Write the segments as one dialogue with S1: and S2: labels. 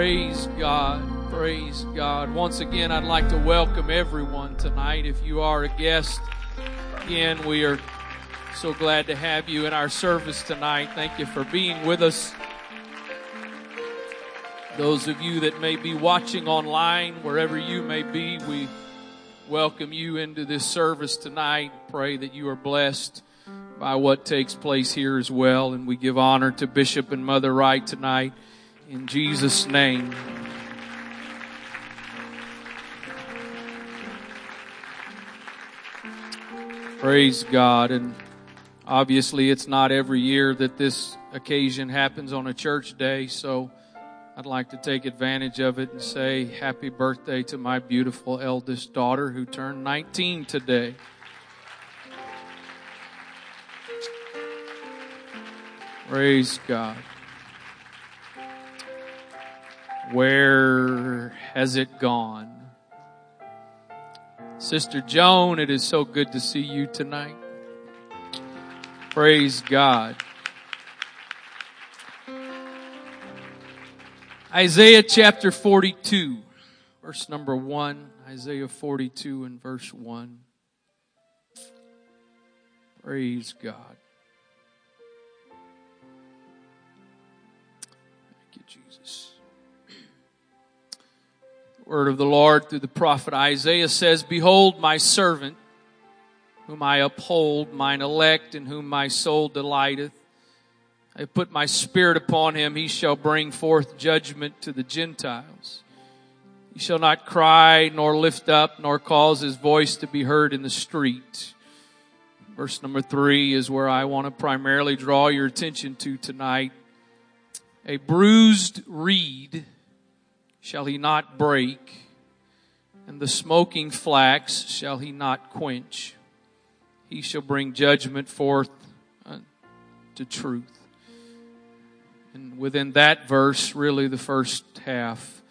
S1: Praise God. Praise God. Once again, I'd like to welcome everyone tonight. If you are a guest, again, we are so glad to have you in our service tonight. Thank you for being with us. Those of you that may be watching online, wherever you may be, we welcome you into this service tonight. Pray that you are blessed by what takes place here as well. And we give honor to Bishop and Mother Wright tonight in Jesus' name. Praise God. And obviously, it's not every year that this occasion happens on a church day, so I'd like to take advantage of it and say happy birthday to my beautiful eldest daughter who turned 19 today. Praise God. Where has it gone? Sister Joan, it is so good to see you tonight. Praise God. Isaiah chapter 42, verse number 1. Isaiah 42 and verse 1. Praise God. Word of the Lord through the prophet Isaiah says, Behold my servant, whom I uphold, mine elect, in whom my soul delighteth. I put my spirit upon him, he shall bring forth judgment to the Gentiles. He shall not cry, nor lift up, nor cause his voice to be heard in the street. Verse number three is where I want to primarily draw your attention to tonight. A bruised reed shall he not break, and the smoking flax shall he not quench. He shall bring judgment forth uh, to truth. And within that verse, really the first half,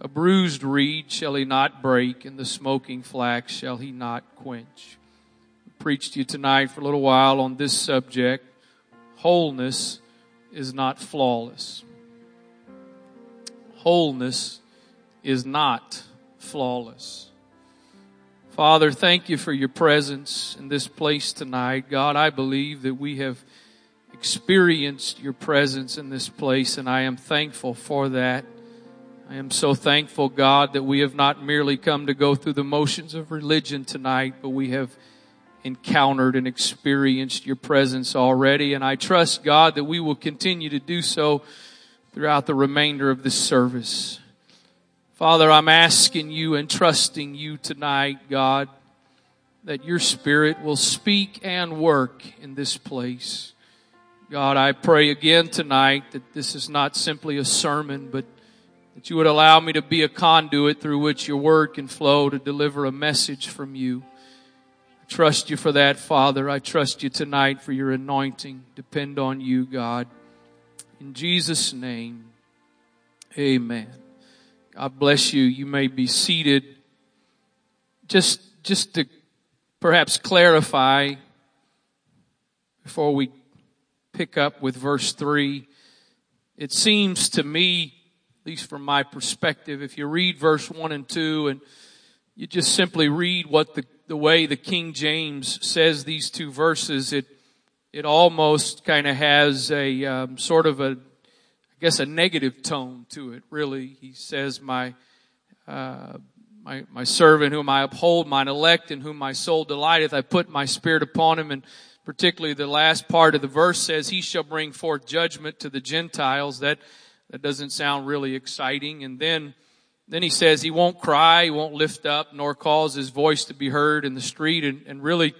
S1: a bruised reed shall he not break, and the smoking flax shall he not quench. I preached to you tonight for a little while on this subject. Wholeness is not flawless wholeness is not flawless. Father, thank you for your presence in this place tonight. God, I believe that we have experienced your presence in this place, and I am thankful for that. I am so thankful, God, that we have not merely come to go through the motions of religion tonight, but we have encountered and experienced your presence already. And I trust, God, that we will continue to do so throughout the remainder of this service. Father, I'm asking you and trusting you tonight, God, that your Spirit will speak and work in this place. God, I pray again tonight that this is not simply a sermon, but that you would allow me to be a conduit through which your word can flow to deliver a message from you. I trust you for that, Father. I trust you tonight for your anointing. Depend on you, God. In Jesus' name, amen. God bless you. You may be seated. Just, just to perhaps clarify before we pick up with verse three, it seems to me, at least from my perspective, if you read verse one and two and you just simply read what the, the way the King James says these two verses, it, it almost kind of has a um, sort of a, I guess, a negative tone to it. Really, he says, "My, uh, my, my servant, whom I uphold, mine elect, in whom my soul delighteth, I put my spirit upon him." And particularly the last part of the verse says, "He shall bring forth judgment to the Gentiles." That that doesn't sound really exciting. And then. Then he says he won't cry, he won't lift up, nor cause his voice to be heard in the street. And, and really,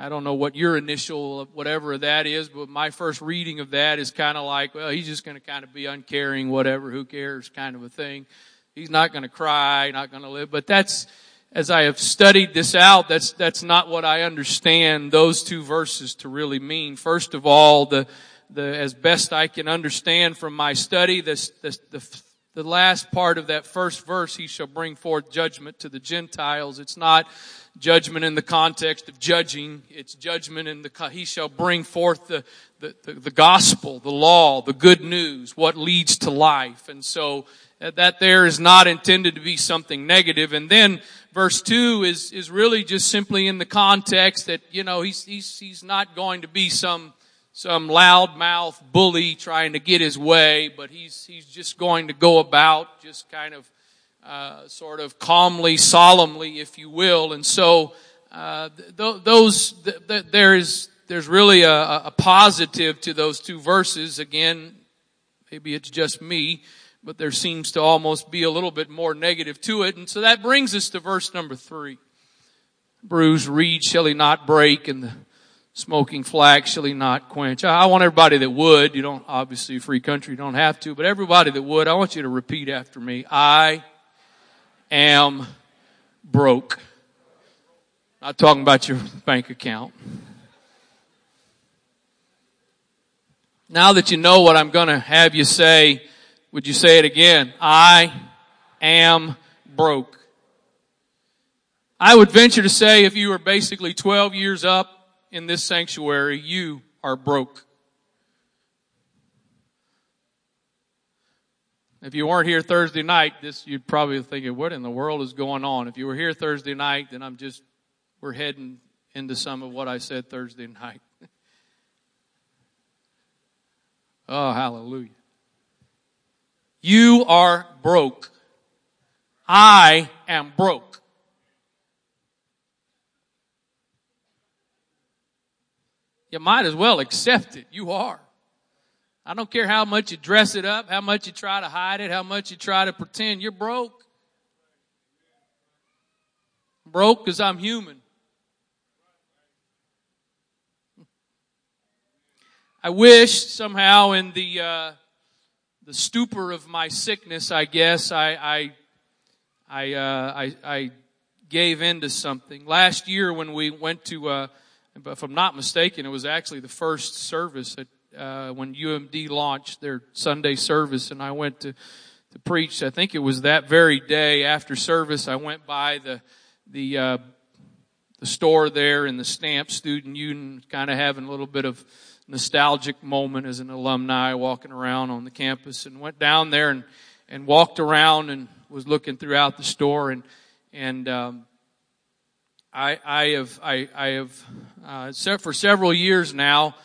S1: I don't know what your initial, whatever that is, but my first reading of that is kind of like, well, he's just going to kind of be uncaring, whatever, who cares kind of a thing. He's not going to cry, not going to live. But that's, as I have studied this out, that's, that's not what I understand those two verses to really mean. First of all, the, the, as best I can understand from my study, this, this, the the last part of that first verse, he shall bring forth judgment to the Gentiles. It's not judgment in the context of judging. It's judgment in the, he shall bring forth the, the, the, the gospel, the law, the good news, what leads to life. And so uh, that there is not intended to be something negative. And then verse two is, is really just simply in the context that, you know, he's, he's, he's not going to be some, some loudmouth bully trying to get his way, but he's, he's just going to go about just kind of, uh, sort of calmly, solemnly, if you will. And so, uh, th- those, th- th- there's, there's really a, a positive to those two verses. Again, maybe it's just me, but there seems to almost be a little bit more negative to it. And so that brings us to verse number three. Bruised reed shall he not break and the smoking flax shall he not quench. I want everybody that would, you don't, obviously free country, you don't have to, but everybody that would, I want you to repeat after me. I am broke. Not talking about your bank account. Now that you know what I'm to have you say, would you say it again? I am broke. I would venture to say if you were basically 12 years up in this sanctuary, you are broke. If you weren't here Thursday night, this you'd probably thinking, what in the world is going on? If you were here Thursday night, then I'm just we're heading into some of what I said Thursday night. oh, hallelujah. You are broke. I am broke. You might as well accept it. You are. I don't care how much you dress it up, how much you try to hide it, how much you try to pretend you're broke. broke because I'm human. I wish somehow in the uh, the stupor of my sickness, I guess I I I, uh, I, I gave in to something. Last year when we went to uh, but if I'm not mistaken, it was actually the first service at, uh, when UMD launched their Sunday service, and I went to to preach. I think it was that very day after service. I went by the the uh, the store there in the Stamp Student Union, kind of having a little bit of nostalgic moment as an alumni walking around on the campus, and went down there and and walked around and was looking throughout the store and and um, I, I have, I, I have, uh, for several years now,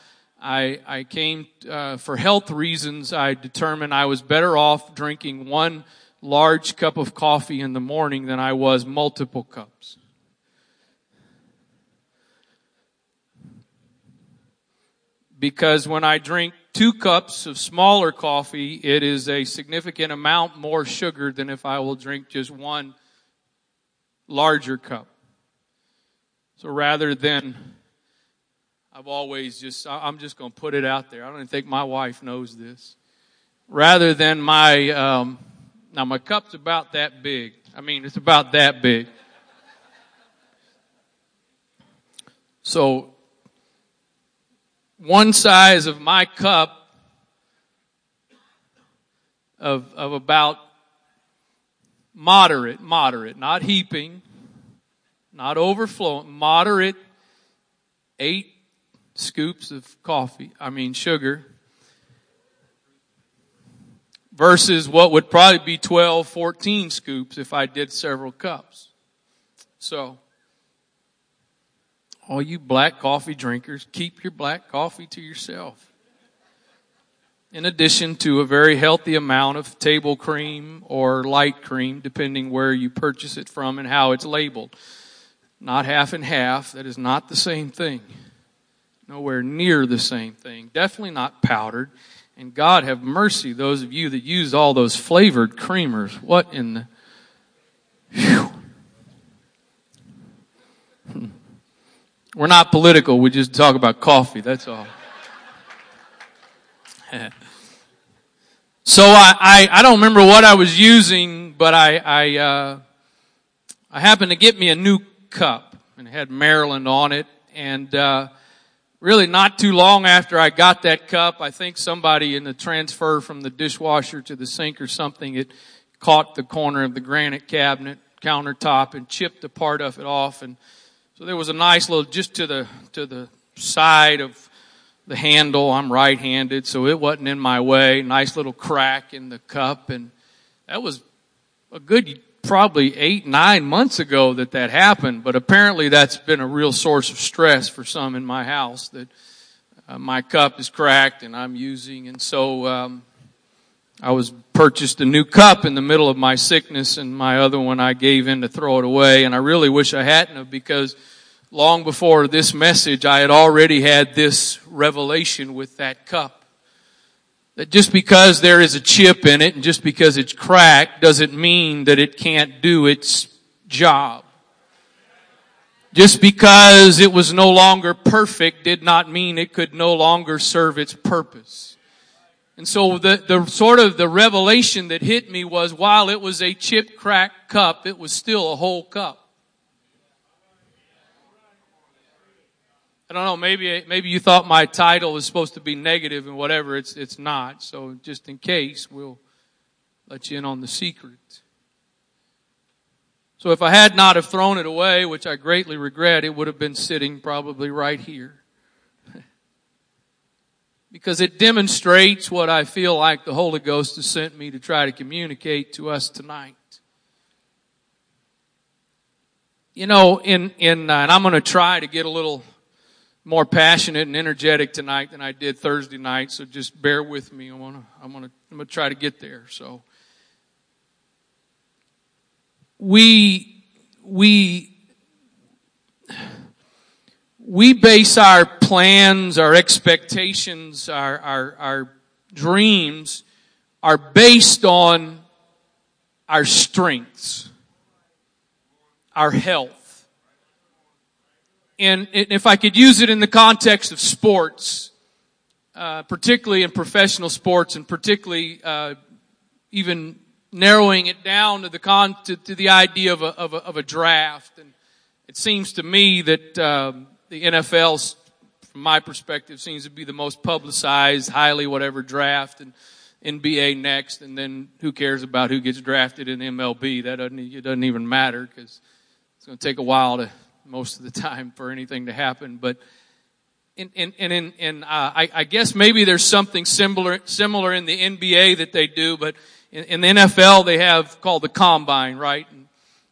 S1: I, I came, uh, for health reasons, I determined I was better off drinking one large cup of coffee in the morning than I was multiple cups. Because when I drink two cups of smaller coffee, it is a significant amount more sugar than if I will drink just one larger cup. So rather than, I've always just, I'm just going to put it out there. I don't even think my wife knows this. Rather than my, um, now my cup's about that big. I mean, it's about that big. So, one size of my cup of, of about moderate, moderate, not heaping, not overflowing, moderate, eight scoops of coffee, I mean sugar, versus what would probably be 12, 14 scoops if I did several cups. So, all you black coffee drinkers, keep your black coffee to yourself. In addition to a very healthy amount of table cream or light cream, depending where you purchase it from and how it's labeled. Not half and half. That is not the same thing. Nowhere near the same thing. Definitely not powdered. And God have mercy, those of you that use all those flavored creamers. What in the. Whew. Hmm. We're not political. We just talk about coffee. That's all. so I, I, I, don't remember what I was using, but I, I, uh, I happened to get me a new cup and had Maryland on it. And uh, really not too long after I got that cup, I think somebody in the transfer from the dishwasher to the sink or something, it caught the corner of the granite cabinet countertop and chipped a part of it off. And so there was a nice little, just to the, to the side of the handle. I'm right-handed, so it wasn't in my way. Nice little crack in the cup. And that was a good probably eight, nine months ago that that happened, but apparently that's been a real source of stress for some in my house that uh, my cup is cracked and I'm using. And so, um, I was purchased a new cup in the middle of my sickness and my other one I gave in to throw it away. And I really wish I hadn't have because long before this message, I had already had this revelation with that cup. That just because there is a chip in it and just because it's cracked doesn't mean that it can't do its job. Just because it was no longer perfect did not mean it could no longer serve its purpose. And so the, the sort of the revelation that hit me was while it was a chip cracked cup, it was still a whole cup. I don't know, maybe, maybe you thought my title was supposed to be negative and whatever, it's, it's not. So just in case, we'll let you in on the secret. So if I had not have thrown it away, which I greatly regret, it would have been sitting probably right here. because it demonstrates what I feel like the Holy Ghost has sent me to try to communicate to us tonight. You know, in, in, uh, and I'm going to try to get a little more passionate and energetic tonight than I did Thursday night, so just bear with me. I want to, I'm to, I'm to try to get there. So, we, we, we base our plans, our expectations, our, our, our dreams are based on our strengths, our health and if I could use it in the context of sports, uh, particularly in professional sports, and particularly uh, even narrowing it down to the con to, to the idea of a, of a, of a draft, and it seems to me that um, the NFL, from my perspective, seems to be the most publicized, highly whatever draft, and NBA next, and then who cares about who gets drafted in MLB? That doesn't it doesn't even matter because it's going to take a while to most of the time for anything to happen. But in, and in, in, in uh, I, I, guess maybe there's something similar, similar in the NBA that they do, but in, in the NFL they have called the combine, right? And,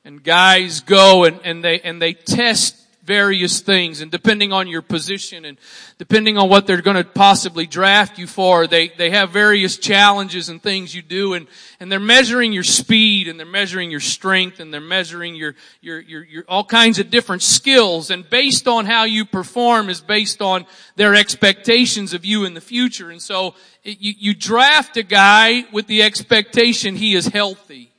S1: and guys go and, and they, and they test various things and depending on your position and depending on what they're going to possibly draft you for, they, they have various challenges and things you do and, and they're measuring your speed and they're measuring your strength and they're measuring your, your, your, your all kinds of different skills and based on how you perform is based on their expectations of you in the future. And so you, you draft a guy with the expectation he is healthy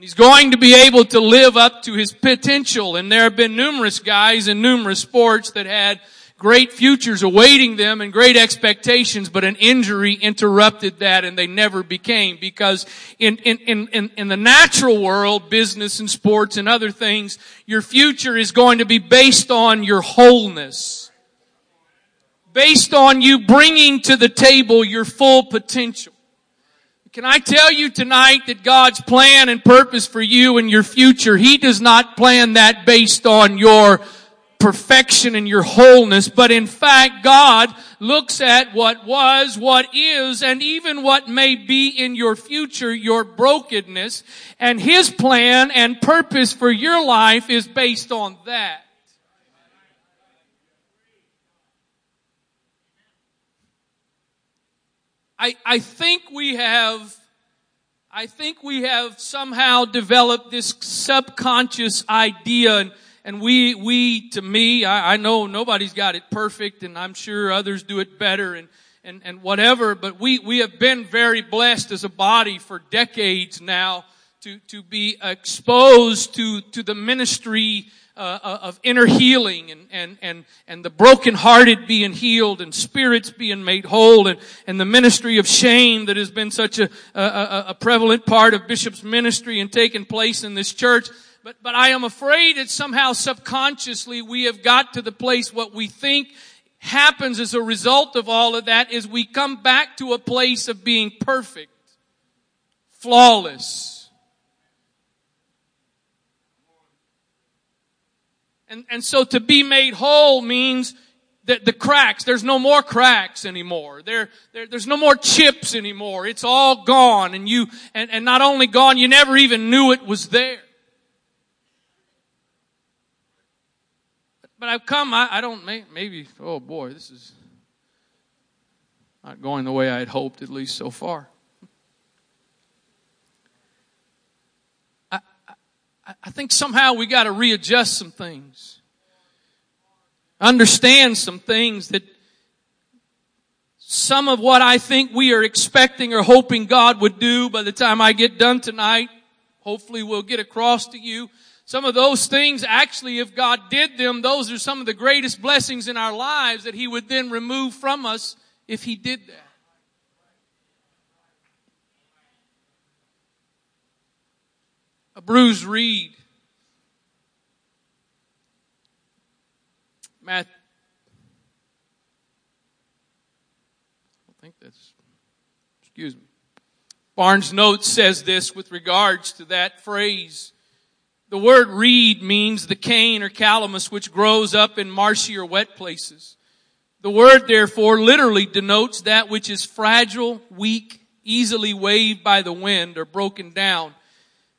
S1: He's going to be able to live up to his potential. And there have been numerous guys in numerous sports that had great futures awaiting them and great expectations, but an injury interrupted that and they never became because in, in, in, in, the natural world, business and sports and other things, your future is going to be based on your wholeness. Based on you bringing to the table your full potential. Can I tell you tonight that God's plan and purpose for you and your future, He does not plan that based on your perfection and your wholeness, but in fact, God looks at what was, what is, and even what may be in your future, your brokenness, and His plan and purpose for your life is based on that. I, I think we have, I think we have somehow developed this subconscious idea and, and we, we, to me, I, I know nobody's got it perfect and I'm sure others do it better and, and, and whatever, but we, we have been very blessed as a body for decades now to, to be exposed to, to the ministry uh, uh, of inner healing and, and, and, and the brokenhearted being healed and spirits being made whole and, and the ministry of shame that has been such a, a, a prevalent part of Bishop's ministry and taken place in this church. but, but I am afraid that somehow subconsciously we have got to the place what we think happens as a result of all of that is we come back to a place of being perfect, flawless. And, and so to be made whole means that the cracks, there's no more cracks anymore. There, there, there's no more chips anymore. It's all gone and you, and, and not only gone, you never even knew it was there. But I've come, I, I don't, maybe, oh boy, this is not going the way I had hoped, at least so far. I, think somehow we got to readjust some things understand some things that some of what I think we are expecting or hoping God would do by the time I get done tonight, hopefully we'll get across to you. Some of those things, actually, if God did them, those are some of the greatest blessings in our lives that He would then remove from us if He did that. Bruised reed Matt. I think that's, excuse me. Barnes Notes says this with regards to that phrase. The word reed means the cane or calamus which grows up in marshy or wet places. The word therefore literally denotes that which is fragile, weak, easily waved by the wind or broken down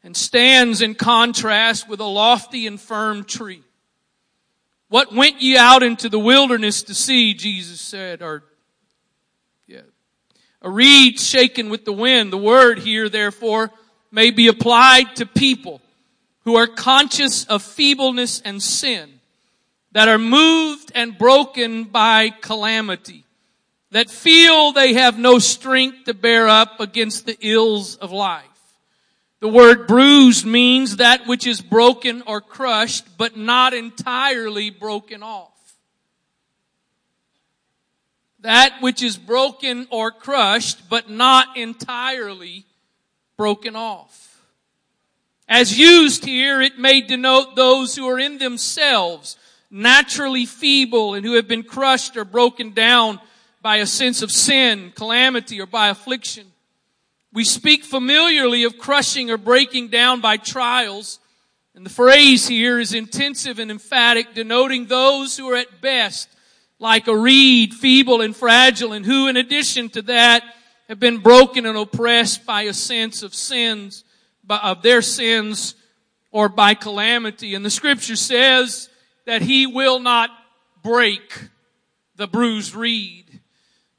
S1: and stands in contrast with a lofty and firm tree. What went ye out into the wilderness to see, Jesus said, or, yeah. A reed shaken with the wind. The word here, therefore, may be applied to people who are conscious of feebleness and sin, that are moved and broken by calamity, that feel they have no strength to bear up against the ills of life. The word bruised means that which is broken or crushed, but not entirely broken off. That which is broken or crushed, but not entirely broken off. As used here, it may denote those who are in themselves naturally feeble and who have been crushed or broken down by a sense of sin, calamity, or by affliction. We speak familiarly of crushing or breaking down by trials. And the phrase here is intensive and emphatic, denoting those who are at best like a reed, feeble and fragile, and who in addition to that have been broken and oppressed by a sense of sins, of their sins or by calamity. And the scripture says that he will not break the bruised reed.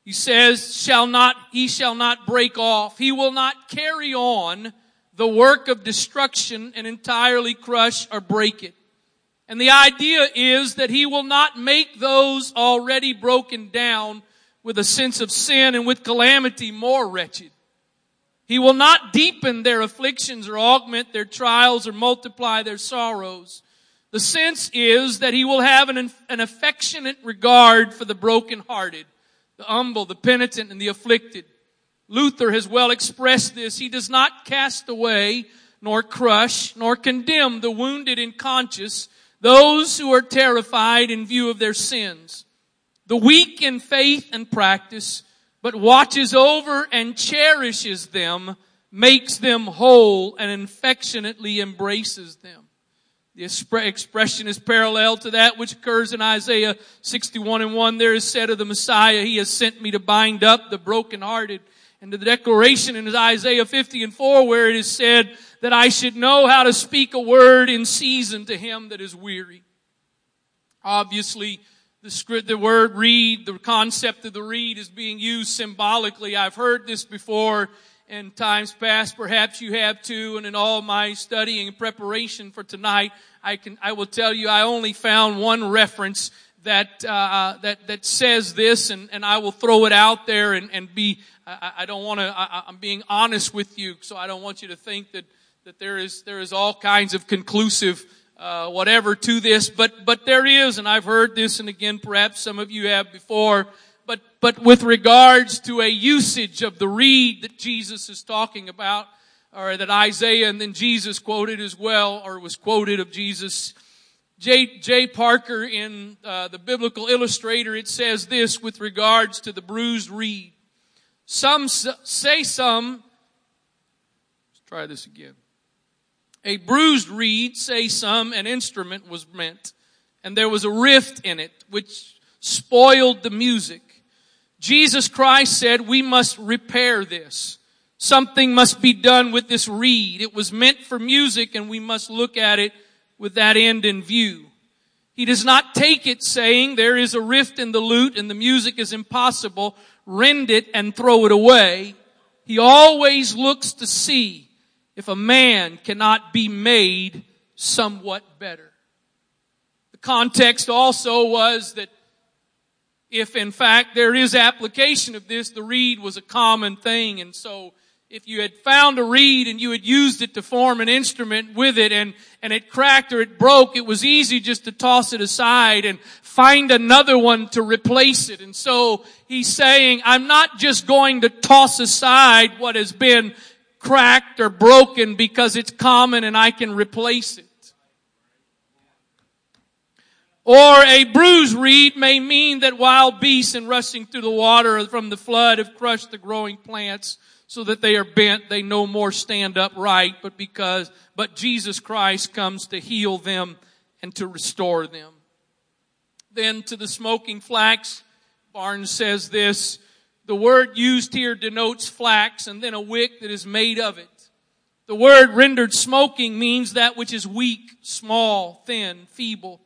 S1: He says, shall not, he shall not break off. He will not carry on the work of destruction and entirely crush or break it. And the idea is that he will not make those already broken down with a sense of sin and with calamity more wretched. He will not deepen their afflictions or augment their trials or multiply their sorrows. The sense is that he will have an, an affectionate regard for the brokenhearted the humble, the penitent, and the afflicted. Luther has well expressed this. He does not cast away, nor crush, nor condemn the wounded and conscious, those who are terrified in view of their sins. The weak in faith and practice, but watches over and cherishes them, makes them whole, and affectionately embraces them. The expression is parallel to that which occurs in Isaiah 61 and 1. There is said of the Messiah, He has sent me to bind up the brokenhearted. And the declaration in Isaiah 50 and 4 where it is said that I should know how to speak a word in season to him that is weary. Obviously, the script, the word reed, the concept of the reed is being used symbolically. I've heard this before in times past. Perhaps you have too. And in all my studying and preparation for tonight, I can, I will tell you, I only found one reference that, uh, that, that says this and, and I will throw it out there and, and be, I, I don't want to, I'm being honest with you. So I don't want you to think that, that there is, there is all kinds of conclusive, uh, whatever to this, but, but there is, and I've heard this and again, perhaps some of you have before, but, but with regards to a usage of the reed that Jesus is talking about, or that Isaiah and then Jesus quoted as well, or was quoted of Jesus. J. J. Parker in uh, the Biblical Illustrator, it says this with regards to the bruised reed. Some say some. Let's try this again. A bruised reed, say some, an instrument was meant, and there was a rift in it, which spoiled the music. Jesus Christ said, we must repair this. Something must be done with this reed. It was meant for music and we must look at it with that end in view. He does not take it saying there is a rift in the lute and the music is impossible, rend it and throw it away. He always looks to see if a man cannot be made somewhat better. The context also was that if in fact there is application of this, the reed was a common thing and so if you had found a reed and you had used it to form an instrument with it and, and it cracked or it broke, it was easy just to toss it aside and find another one to replace it. And so he's saying, I'm not just going to toss aside what has been cracked or broken because it's common and I can replace it. Or a bruised reed may mean that wild beasts in rushing through the water from the flood have crushed the growing plants so that they are bent, they no more stand upright, but because, but Jesus Christ comes to heal them and to restore them. Then to the smoking flax, Barnes says this, the word used here denotes flax and then a wick that is made of it. The word rendered smoking means that which is weak, small, thin, feeble.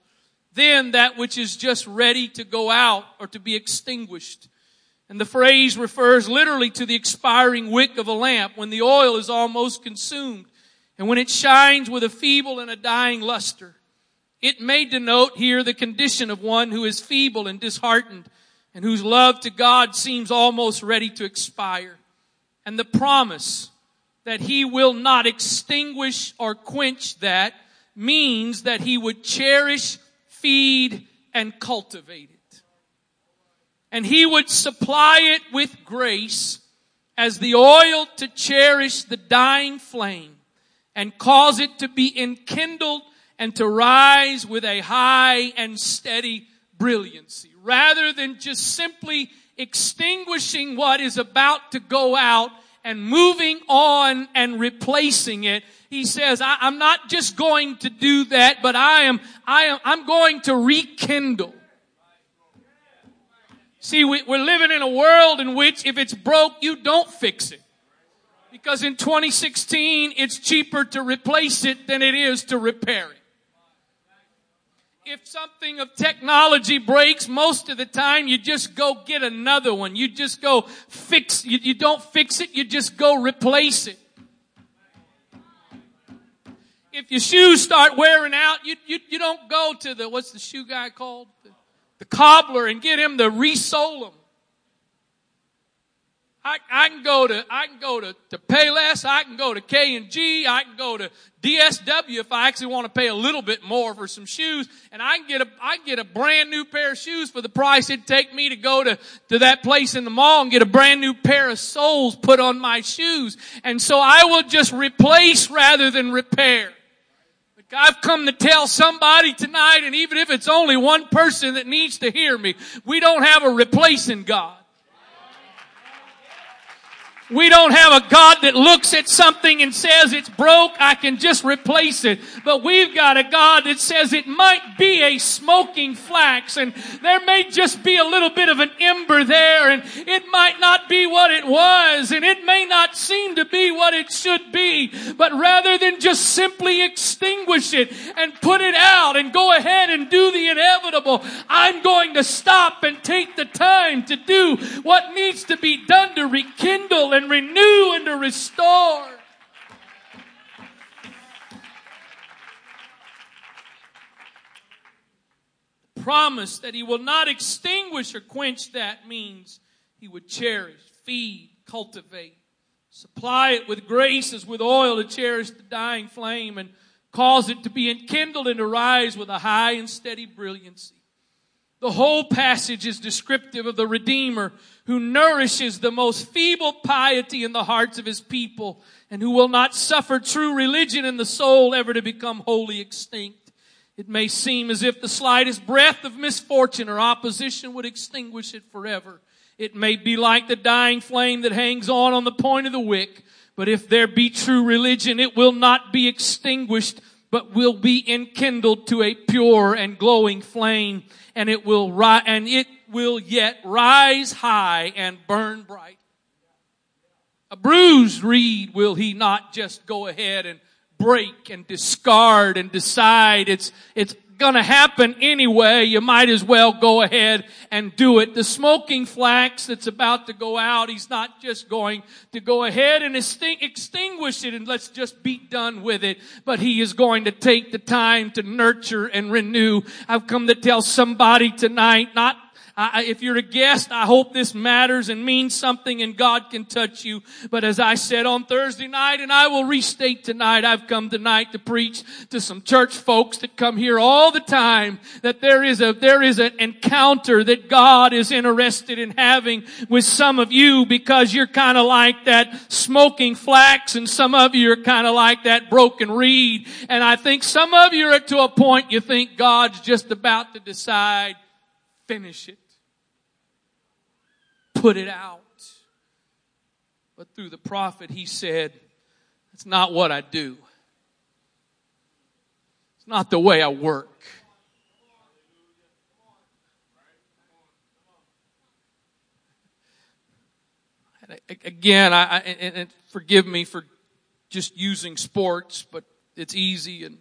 S1: Then that which is just ready to go out or to be extinguished. And the phrase refers literally to the expiring wick of a lamp when the oil is almost consumed and when it shines with a feeble and a dying luster. It may denote here the condition of one who is feeble and disheartened and whose love to God seems almost ready to expire. And the promise that he will not extinguish or quench that means that he would cherish, feed, and cultivate it and he would supply it with grace as the oil to cherish the dying flame and cause it to be enkindled and to rise with a high and steady brilliancy rather than just simply extinguishing what is about to go out and moving on and replacing it. He says, I, am not just going to do that, but I am, I am, I'm going to rekindle. See, we, are living in a world in which if it's broke, you don't fix it. Because in 2016, it's cheaper to replace it than it is to repair it. If something of technology breaks, most of the time you just go get another one. You just go fix, you, you don't fix it, you just go replace it. If your shoes start wearing out, you, you, you don't go to the, what's the shoe guy called? the cobbler and get him to resole them. I, I can go to I can go to, to Payless, I can go to K and G, I can go to DSW if I actually want to pay a little bit more for some shoes, and I can get a I can get a brand new pair of shoes for the price it'd take me to go to, to that place in the mall and get a brand new pair of soles put on my shoes. And so I will just replace rather than repair. I've come to tell somebody tonight, and even if it's only one person that needs to hear me, we don't have a replacing God. We don't have a God that looks at something and says it's broke, I can just replace it. But we've got a God that says it might be a smoking flax and there may just be a little bit of an ember there and it might not be what it was and it may not seem to be what it should be. But rather than just simply extinguish it and put it out and go ahead and do the inevitable, I'm going to stop and take the time to do what needs to be done to rekindle and renew and to restore. The promise that he will not extinguish or quench that means he would cherish, feed, cultivate, supply it with grace as with oil to cherish the dying flame and cause it to be enkindled and to rise with a high and steady brilliancy. The whole passage is descriptive of the Redeemer who nourishes the most feeble piety in the hearts of his people and who will not suffer true religion in the soul ever to become wholly extinct. It may seem as if the slightest breath of misfortune or opposition would extinguish it forever. It may be like the dying flame that hangs on on the point of the wick, but if there be true religion, it will not be extinguished, but will be enkindled to a pure and glowing flame, and it will ri- and it will yet rise high and burn bright. A bruised reed will he not just go ahead and break and discard and decide it's, it's gonna happen anyway. You might as well go ahead and do it. The smoking flax that's about to go out, he's not just going to go ahead and extinguish it and let's just be done with it, but he is going to take the time to nurture and renew. I've come to tell somebody tonight, not I, if you're a guest, I hope this matters and means something and God can touch you. But as I said on Thursday night, and I will restate tonight, I've come tonight to preach to some church folks that come here all the time that there is a, there is an encounter that God is interested in having with some of you because you're kind of like that smoking flax and some of you are kind of like that broken reed. And I think some of you are to a point you think God's just about to decide, finish it put it out. But through the prophet, he said, That's not what I do. It's not the way I work. Again, I, and forgive me for just using sports, but it's easy and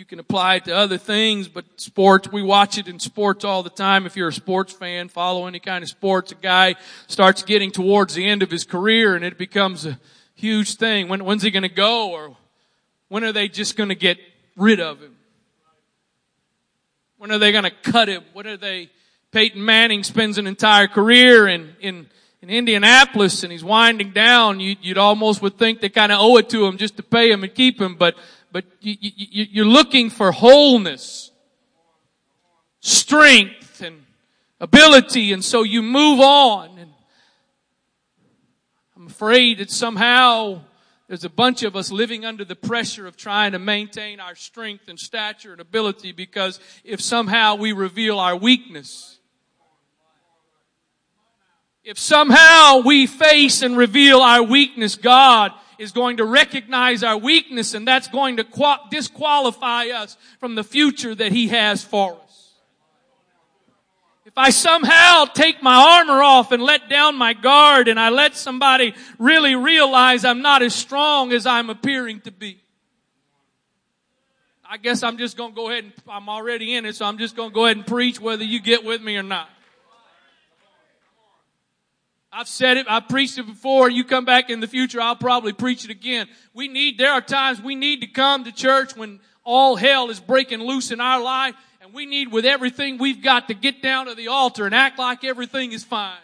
S1: you can apply it to other things, but sports, we watch it in sports all the time. If you're a sports fan, follow any kind of sports, a guy starts getting towards the end of his career and it becomes a huge thing. When, when's he going to go or when are they just going to get rid of him? When are they going to cut him? When are they, Peyton Manning spends an entire career in, in, in Indianapolis and he's winding down. You, would almost would think they kind of owe it to him just to pay him and keep him, but but you, you, you're looking for wholeness, strength, and ability, and so you move on. And I'm afraid that somehow there's a bunch of us living under the pressure of trying to maintain our strength and stature and ability because if somehow we reveal our weakness, if somehow we face and reveal our weakness, God is going to recognize our weakness and that's going to disqualify us from the future that He has for us. If I somehow take my armor off and let down my guard and I let somebody really realize I'm not as strong as I'm appearing to be, I guess I'm just going to go ahead and I'm already in it, so I'm just going to go ahead and preach whether you get with me or not. I've said it, I've preached it before. You come back in the future, I'll probably preach it again. We need, there are times we need to come to church when all hell is breaking loose in our life, and we need with everything we've got to get down to the altar and act like everything is fine.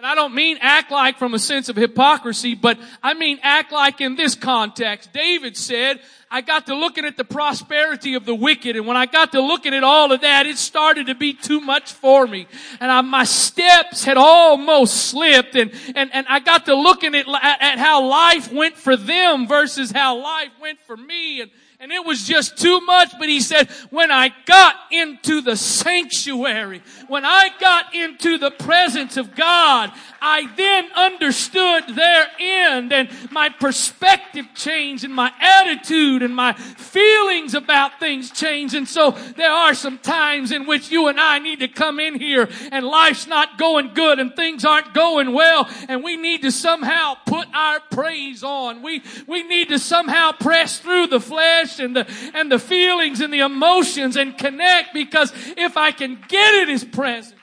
S1: And I don't mean act like from a sense of hypocrisy, but I mean act like in this context. David said, I got to looking at the prosperity of the wicked, and when I got to looking at all of that, it started to be too much for me. And I, my steps had almost slipped, and, and, and I got to looking at, at, at how life went for them versus how life went for me. And, and it was just too much. But he said, when I got into the sanctuary, when I got into the presence of God, I then understood their end and my perspective changed and my attitude and my feelings about things changed. And so there are some times in which you and I need to come in here and life's not going good and things aren't going well and we need to somehow put our praise on. We, we need to somehow press through the flesh and the, and the feelings and the emotions and connect because if I can get in His presence,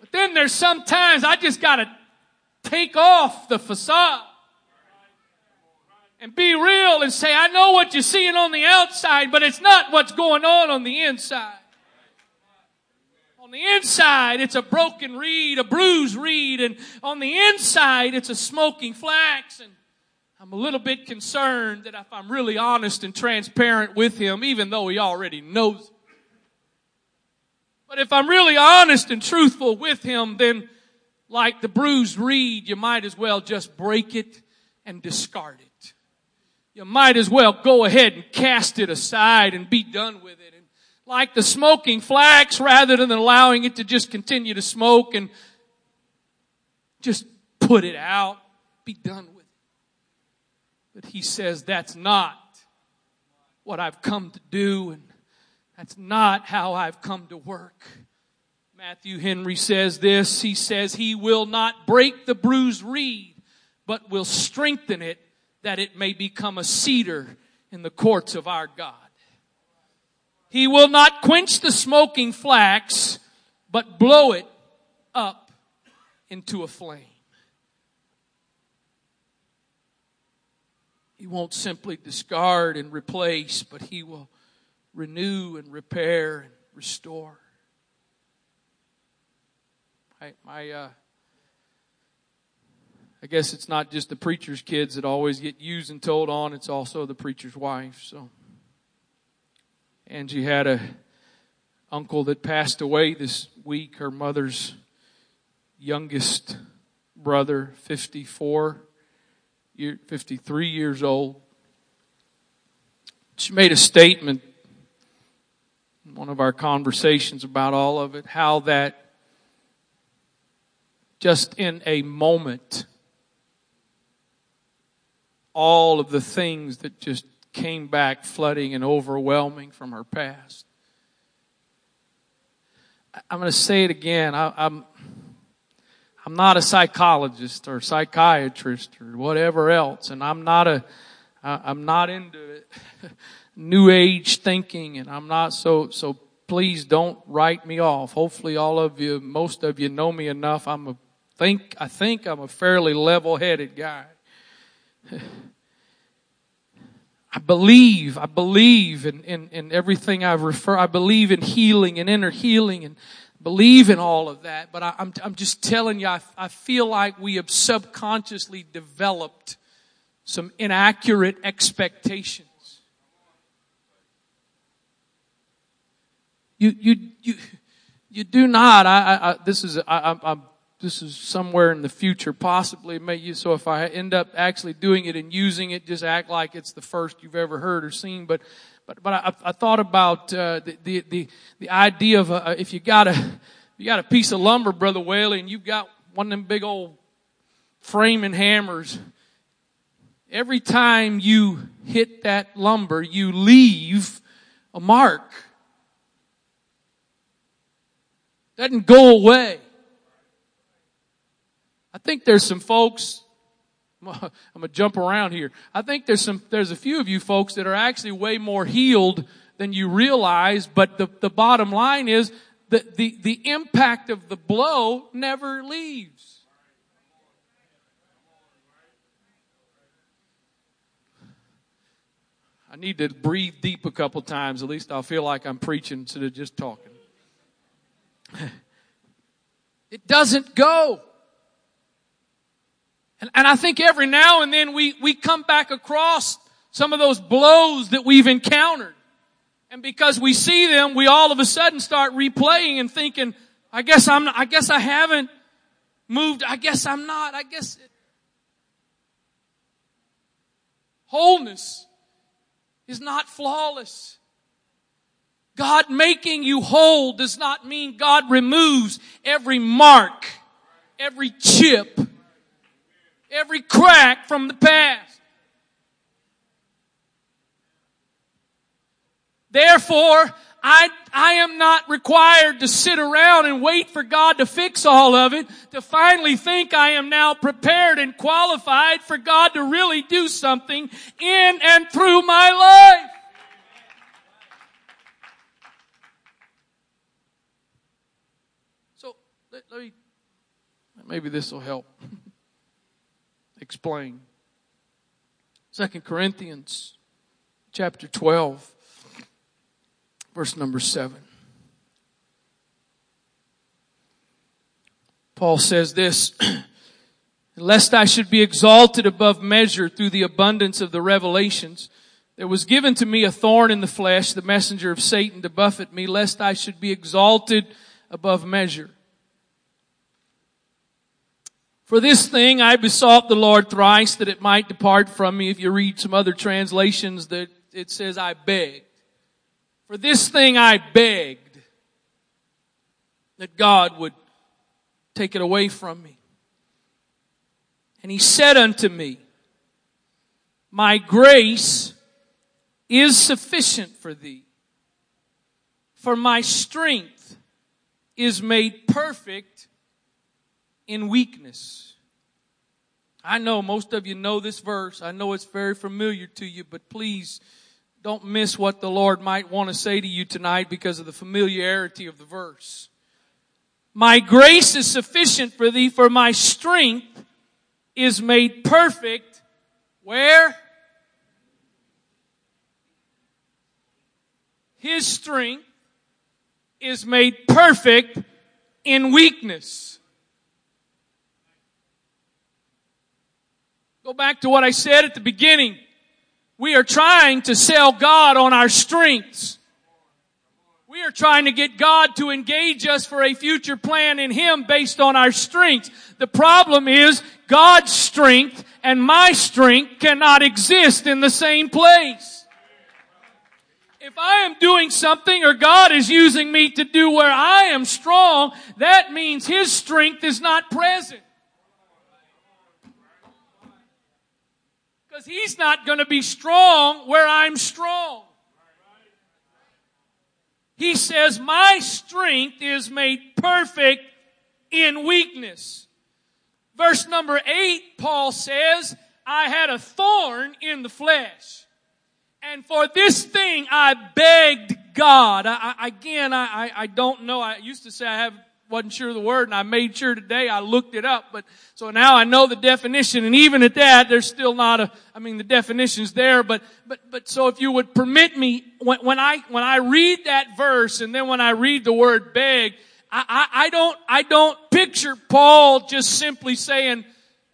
S1: but then there's sometimes I just gotta take off the facade and be real and say, I know what you're seeing on the outside, but it's not what's going on on the inside. On the inside, it's a broken reed, a bruised reed, and on the inside, it's a smoking flax. And I'm a little bit concerned that if I'm really honest and transparent with him, even though he already knows. But if I'm really honest and truthful with him, then like the bruised reed, you might as well just break it and discard it. You might as well go ahead and cast it aside and be done with it. And like the smoking flax, rather than allowing it to just continue to smoke and just put it out, be done with it. He says that's not what I've come to do and that's not how I've come to work. Matthew Henry says this. He says, He will not break the bruised reed, but will strengthen it that it may become a cedar in the courts of our God. He will not quench the smoking flax, but blow it up into a flame. He won't simply discard and replace, but he will renew and repair and restore. I, my, uh, I guess it's not just the preacher's kids that always get used and told on, it's also the preacher's wife. So, Angie had a uncle that passed away this week, her mother's youngest brother, 54, 53 years old. She made a statement in one of our conversations about all of it, how that just in a moment, all of the things that just came back flooding and overwhelming from her past. I'm going to say it again. I, I'm, I'm not a psychologist or psychiatrist or whatever else, and I'm not a, I'm not into new age thinking, and I'm not so so. Please don't write me off. Hopefully, all of you, most of you, know me enough. I'm a think, I think I'm a fairly level headed guy. I believe, I believe in, in, in everything I've referred, I believe in healing and inner healing and believe in all of that, but I, am I'm, I'm just telling you, I, I feel like we have subconsciously developed some inaccurate expectations. You, you, you, you do not, I, I, this is, I, I'm this is somewhere in the future, possibly. May so if I end up actually doing it and using it, just act like it's the first you've ever heard or seen. But but but I, I thought about uh, the, the the the idea of uh, if you got a you got a piece of lumber, brother Whaley, and you've got one of them big old framing hammers. Every time you hit that lumber, you leave a mark. Doesn't go away. I think there's some folks, I'm gonna jump around here. I think there's some, there's a few of you folks that are actually way more healed than you realize, but the, the bottom line is that the, the impact of the blow never leaves. I need to breathe deep a couple times. At least I'll feel like I'm preaching instead of just talking. It doesn't go. And, and I think every now and then we, we come back across some of those blows that we've encountered. And because we see them, we all of a sudden start replaying and thinking, I guess I'm, not, I guess I haven't moved. I guess I'm not. I guess it. wholeness is not flawless. God making you whole does not mean God removes every mark, every chip, every crack from the past. Therefore, I, I am not required to sit around and wait for God to fix all of it to finally think I am now prepared and qualified for God to really do something in and through my life. So, let, let me, maybe this will help. explain. Second Corinthians chapter 12, verse number 7. Paul says this lest I should be exalted above measure through the abundance of the revelations. There was given to me a thorn in the flesh, the messenger of Satan to buffet me, lest I should be exalted above measure. For this thing I besought the Lord thrice that it might depart from me. If you read some other translations that it says I begged. For this thing I begged that God would take it away from me. And he said unto me, My grace is sufficient for thee, for my strength is made perfect in weakness. I know most of you know this verse. I know it's very familiar to you, but please don't miss what the Lord might want to say to you tonight because of the familiarity of the verse. My grace is sufficient for thee, for my strength is made perfect. Where? His strength is made perfect in weakness. Go back to what I said at the beginning. We are trying to sell God on our strengths. We are trying to get God to engage us for a future plan in Him based on our strengths. The problem is God's strength and my strength cannot exist in the same place. If I am doing something or God is using me to do where I am strong, that means His strength is not present. Because He's not going to be strong where I'm strong. He says, my strength is made perfect in weakness. Verse number eight, Paul says, I had a thorn in the flesh. And for this thing I begged God. I, I, again, I, I don't know. I used to say I have, wasn't sure of the word and I made sure today I looked it up. But so now I know the definition and even at that there's still not a, I mean the definition's there. But, but, but so if you would permit me, when, when I, when I read that verse and then when I read the word beg, I, I, I don't, I don't picture Paul just simply saying,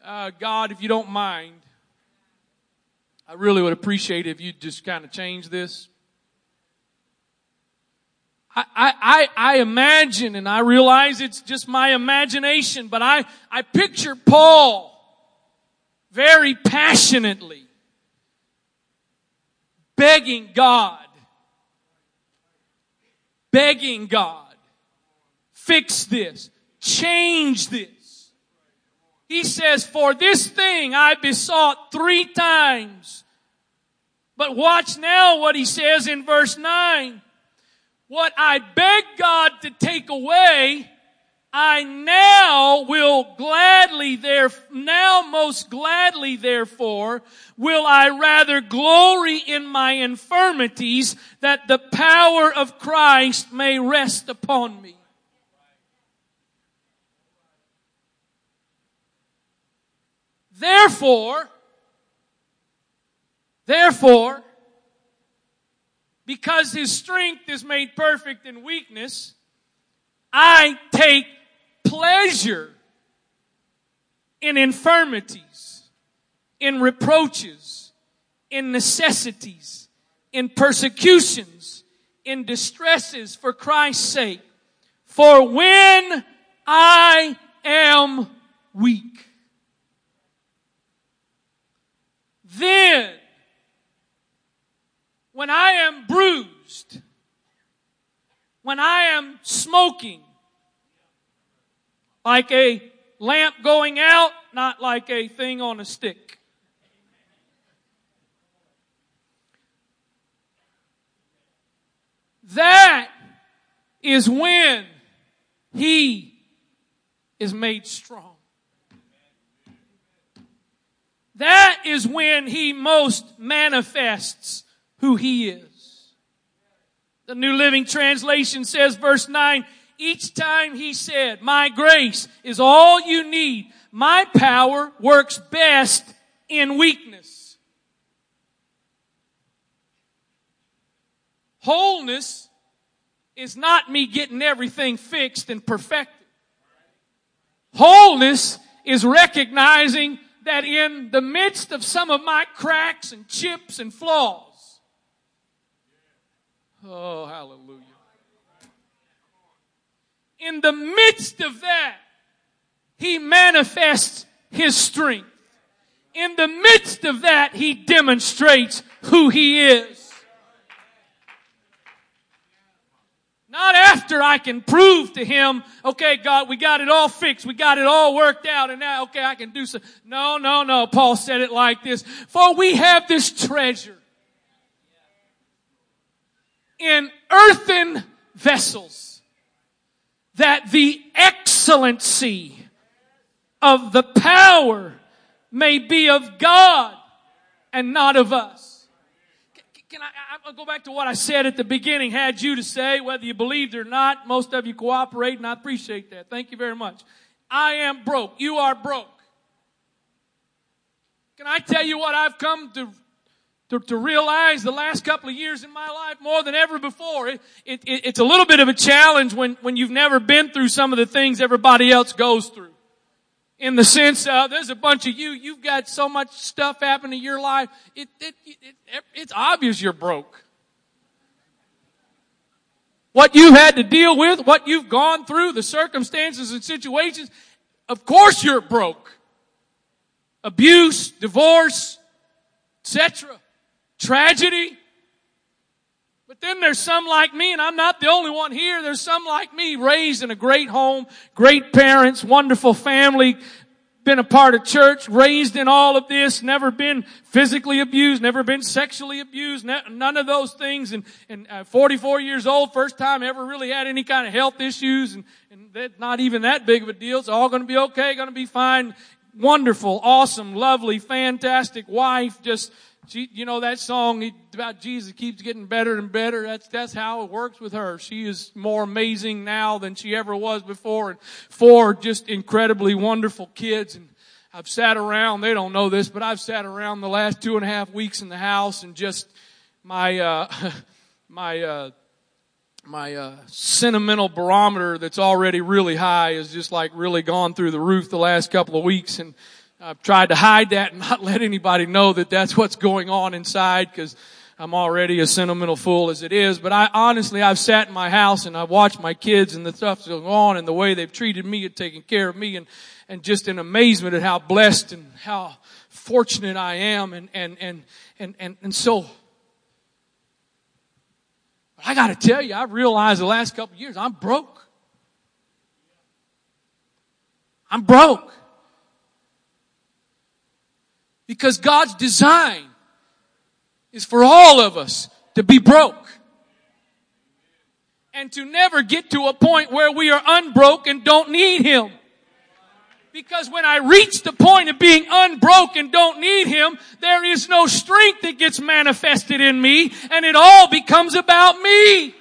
S1: uh, God, if you don't mind, I really would appreciate if you'd just kind of change this. I, I, I imagine, and I realize it's just my imagination, but I, I picture Paul very passionately begging God, begging God, fix this, change this. He says, for this thing I besought three times but watch now what he says in verse 9. What I beg God to take away, I now will gladly there, now most gladly therefore, will I rather glory in my infirmities that the power of Christ may rest upon me. Therefore, Therefore, because his strength is made perfect in weakness, I take pleasure in infirmities, in reproaches, in necessities, in persecutions, in distresses for Christ's sake. For when I am weak, then when I am bruised, when I am smoking, like a lamp going out, not like a thing on a stick. That is when he is made strong. That is when he most manifests who he is. The New Living Translation says verse 9, each time he said, my grace is all you need. My power works best in weakness. Wholeness is not me getting everything fixed and perfected. Wholeness is recognizing that in the midst of some of my cracks and chips and flaws, oh, hallelujah. In the midst of that, he manifests his strength. In the midst of that, he demonstrates who he is. Not after I can prove to him, okay, God, we got it all fixed. We got it all worked out and now, okay, I can do so. No, no, no. Paul said it like this. For we have this treasure in earthen vessels that the excellency of the power may be of God and not of us. Can I, I'll go back to what I said at the beginning, had you to say, whether you believed or not. Most of you cooperate, and I appreciate that. Thank you very much. I am broke. You are broke. Can I tell you what I've come to, to, to realize the last couple of years in my life more than ever before? It, it, it's a little bit of a challenge when, when you've never been through some of the things everybody else goes through in the sense of there's a bunch of you, you've got so much stuff happening in your life, it, it, it, it's obvious you're broke. What you've had to deal with, what you've gone through, the circumstances and situations, of course you're broke. Abuse, divorce, etc. Tragedy. But then there's some like me, and I'm not the only one here. There's some like me raised in a great home, great parents, wonderful family, been a part of church, raised in all of this, never been physically abused, never been sexually abused, none of those things. And, and uh, 44 years old, first time ever really had any kind of health issues, and, and that's not even that big of a deal. It's all going to be okay, going to be fine. Wonderful, awesome, lovely, fantastic wife, just you know that song about Jesus keeps getting better and better. That's that's how it works with her. She is more amazing now than she ever was before, and four just incredibly wonderful kids. And I've sat around. They don't know this, but I've sat around the last two and a half weeks in the house, and just my uh, my uh, my uh, sentimental barometer that's already really high is just like really gone through the roof the last couple of weeks, and I've tried to hide that and not let anybody know that that's what's going on inside because I'm already a sentimental fool as it is. But I honestly, I've sat in my house and I've watched my kids and the stuff that's going on and the way they've treated me and taken care of me and, and just in amazement at how blessed and how fortunate I am. And, and, and, and, and, and so, I gotta tell you, I've realized the last couple years, I'm broke. I'm broke. Because God's design is for all of us to be broke. And to never get to a point where we are unbroke and don't need Him. Because when I reach the point of being unbroke and don't need Him, there is no strength that gets manifested in me and it all becomes about me.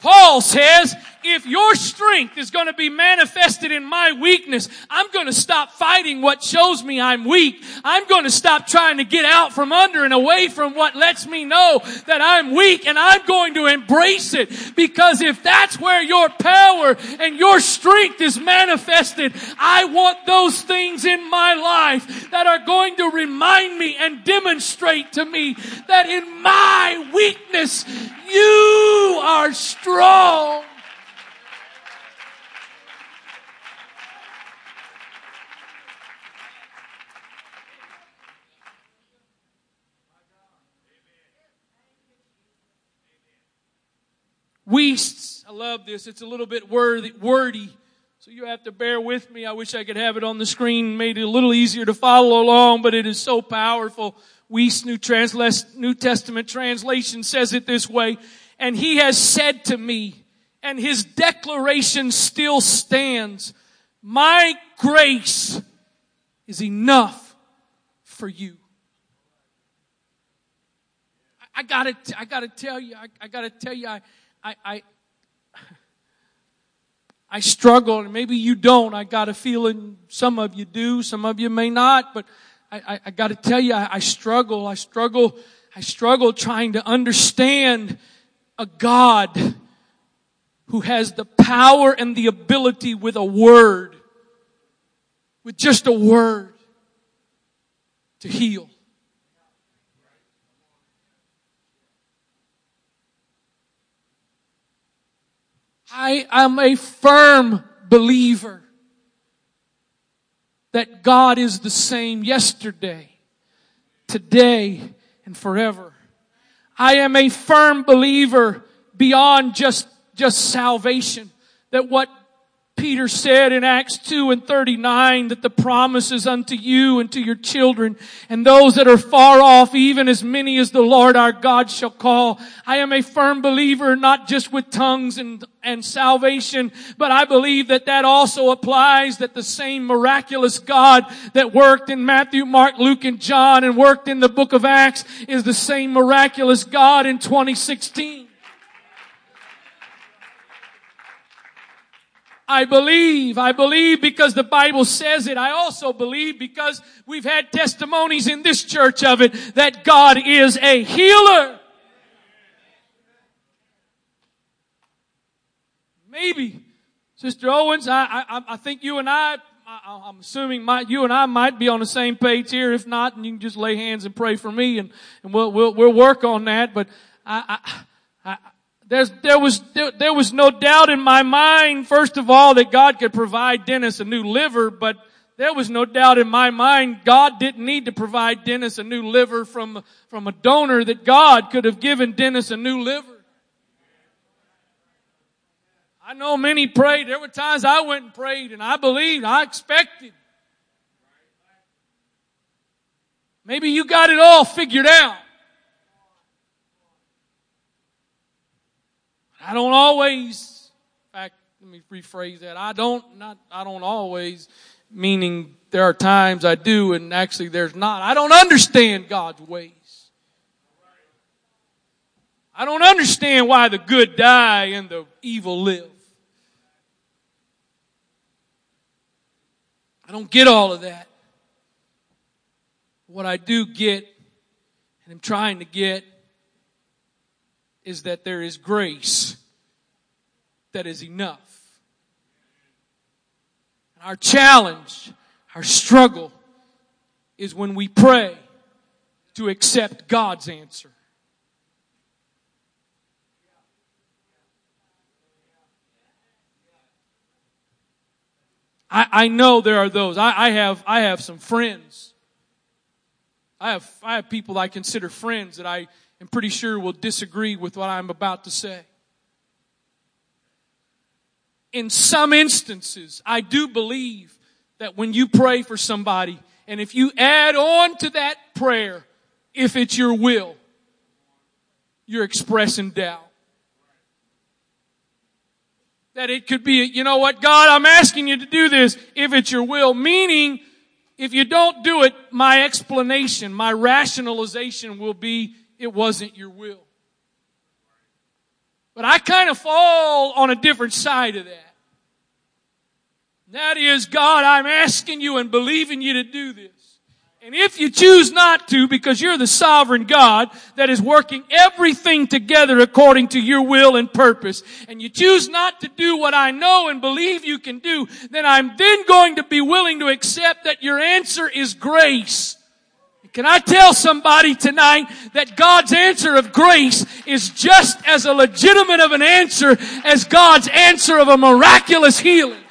S1: Paul says, if your strength is going to be manifested in my weakness, I'm going to stop fighting what shows me I'm weak. I'm going to stop trying to get out from under and away from what lets me know that I'm weak and I'm going to embrace it because if that's where your power and your strength is manifested, I want those things in my life that are going to remind me and demonstrate to me that in my weakness, you are strong. Wuest. I love this. It's a little bit wordy, wordy. So you have to bear with me. I wish I could have it on the screen, made it a little easier to follow along, but it is so powerful. Wuest New, New Testament translation says it this way. And he has said to me, and his declaration still stands, my grace is enough for you. I, I gotta, I gotta tell you, I, I gotta tell you, I, I, I, I struggle, and maybe you don't. I got a feeling some of you do, some of you may not, but I, I, I got to tell you, I, I struggle. I struggle. I struggle trying to understand a God who has the power and the ability with a word, with just a word, to heal. I am a firm believer that God is the same yesterday, today, and forever. I am a firm believer beyond just, just salvation. That what Peter said in Acts 2 and 39 that the promises unto you and to your children and those that are far off, even as many as the Lord our God shall call. I am a firm believer, not just with tongues and, and salvation, but I believe that that also applies that the same miraculous God that worked in Matthew, Mark, Luke, and John and worked in the book of Acts is the same miraculous God in 2016. I believe. I believe because the Bible says it. I also believe because we've had testimonies in this church of it that God is a healer. Maybe, Sister Owens, I, I, I think you and I, I am assuming you and I might be on the same page here. If not, and you can just lay hands and pray for me and, and we'll, we'll, we'll work on that. But I, I, I there's, there was, there, there was no doubt in my mind, first of all, that God could provide Dennis a new liver, but there was no doubt in my mind God didn't need to provide Dennis a new liver from, from a donor that God could have given Dennis a new liver. I know many prayed. There were times I went and prayed and I believed, I expected. Maybe you got it all figured out. I don't always, in fact, let me rephrase that. I don't, not, I don't always, meaning there are times I do and actually there's not. I don't understand God's ways. I don't understand why the good die and the evil live. I don't get all of that. What I do get, and I'm trying to get, is that there is grace that is enough. And our challenge, our struggle, is when we pray to accept God's answer. I, I know there are those. I, I have I have some friends. I have I have people I consider friends that I am pretty sure will disagree with what I'm about to say. In some instances, I do believe that when you pray for somebody, and if you add on to that prayer, if it's your will, you're expressing doubt. That it could be, you know what, God, I'm asking you to do this if it's your will. Meaning, if you don't do it, my explanation, my rationalization will be it wasn't your will. But I kind of fall on a different side of that. That is, God, I'm asking you and believing you to do this. And if you choose not to, because you're the sovereign God that is working everything together according to your will and purpose, and you choose not to do what I know and believe you can do, then I'm then going to be willing to accept that your answer is grace. Can I tell somebody tonight that God's answer of grace is just as a legitimate of an answer as God's answer of a miraculous healing?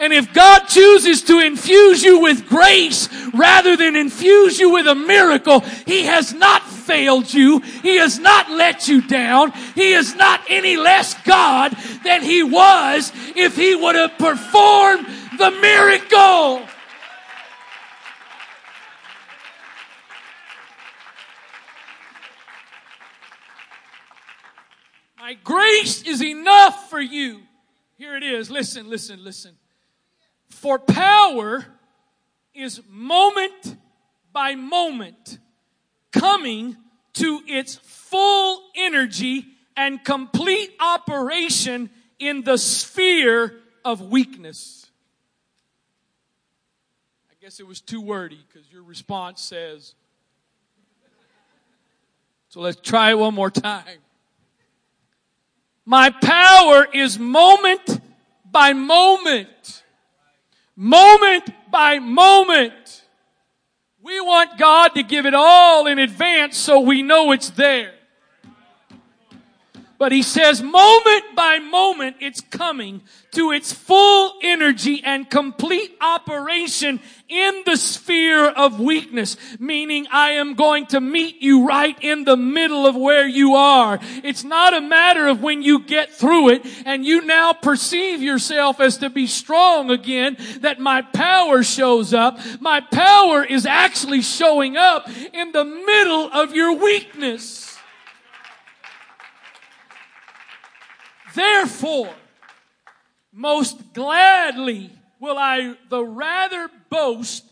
S1: And if God chooses to infuse you with grace rather than infuse you with a miracle, He has not failed you. He has not let you down. He is not any less God than He was if He would have performed the miracle. My grace is enough for you. Here it is. Listen, listen, listen. For power is moment by moment coming to its full energy and complete operation in the sphere of weakness. I guess it was too wordy because your response says. So let's try it one more time. My power is moment by moment. Moment by moment. We want God to give it all in advance so we know it's there. But he says moment by moment it's coming to its full energy and complete operation in the sphere of weakness. Meaning I am going to meet you right in the middle of where you are. It's not a matter of when you get through it and you now perceive yourself as to be strong again that my power shows up. My power is actually showing up in the middle of your weakness. Therefore, most gladly will I the rather boast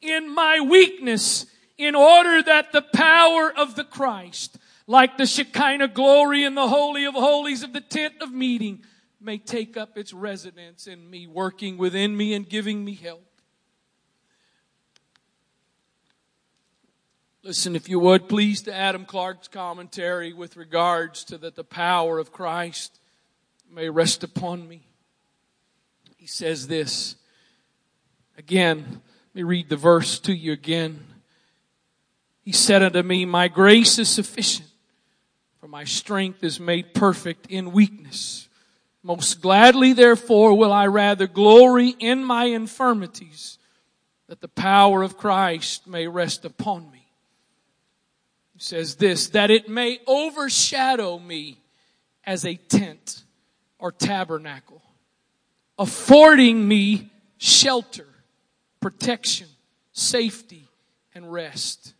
S1: in my weakness in order that the power of the Christ, like the Shekinah glory in the Holy of Holies of the tent of meeting, may take up its residence in me, working within me and giving me help. Listen, if you would, please, to Adam Clarke's commentary with regards to that the power of Christ may rest upon me. He says this. Again, let me read the verse to you again. He said unto me, My grace is sufficient, for my strength is made perfect in weakness. Most gladly, therefore, will I rather glory in my infirmities, that the power of Christ may rest upon me. He says this, that it may overshadow me as a tent or tabernacle, affording me shelter, protection, safety, and rest.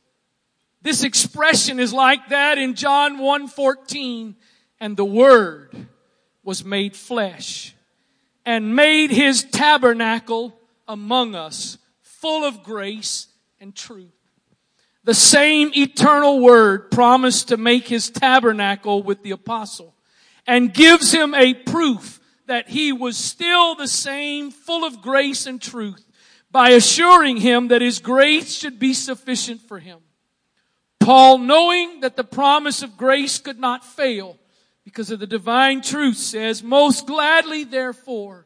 S1: This expression is like that in John 1:14 and the word was made flesh and made his tabernacle among us full of grace and truth. The same eternal word promised to make his tabernacle with the apostle and gives him a proof that he was still the same, full of grace and truth, by assuring him that his grace should be sufficient for him. Paul, knowing that the promise of grace could not fail because of the divine truth, says, Most gladly, therefore,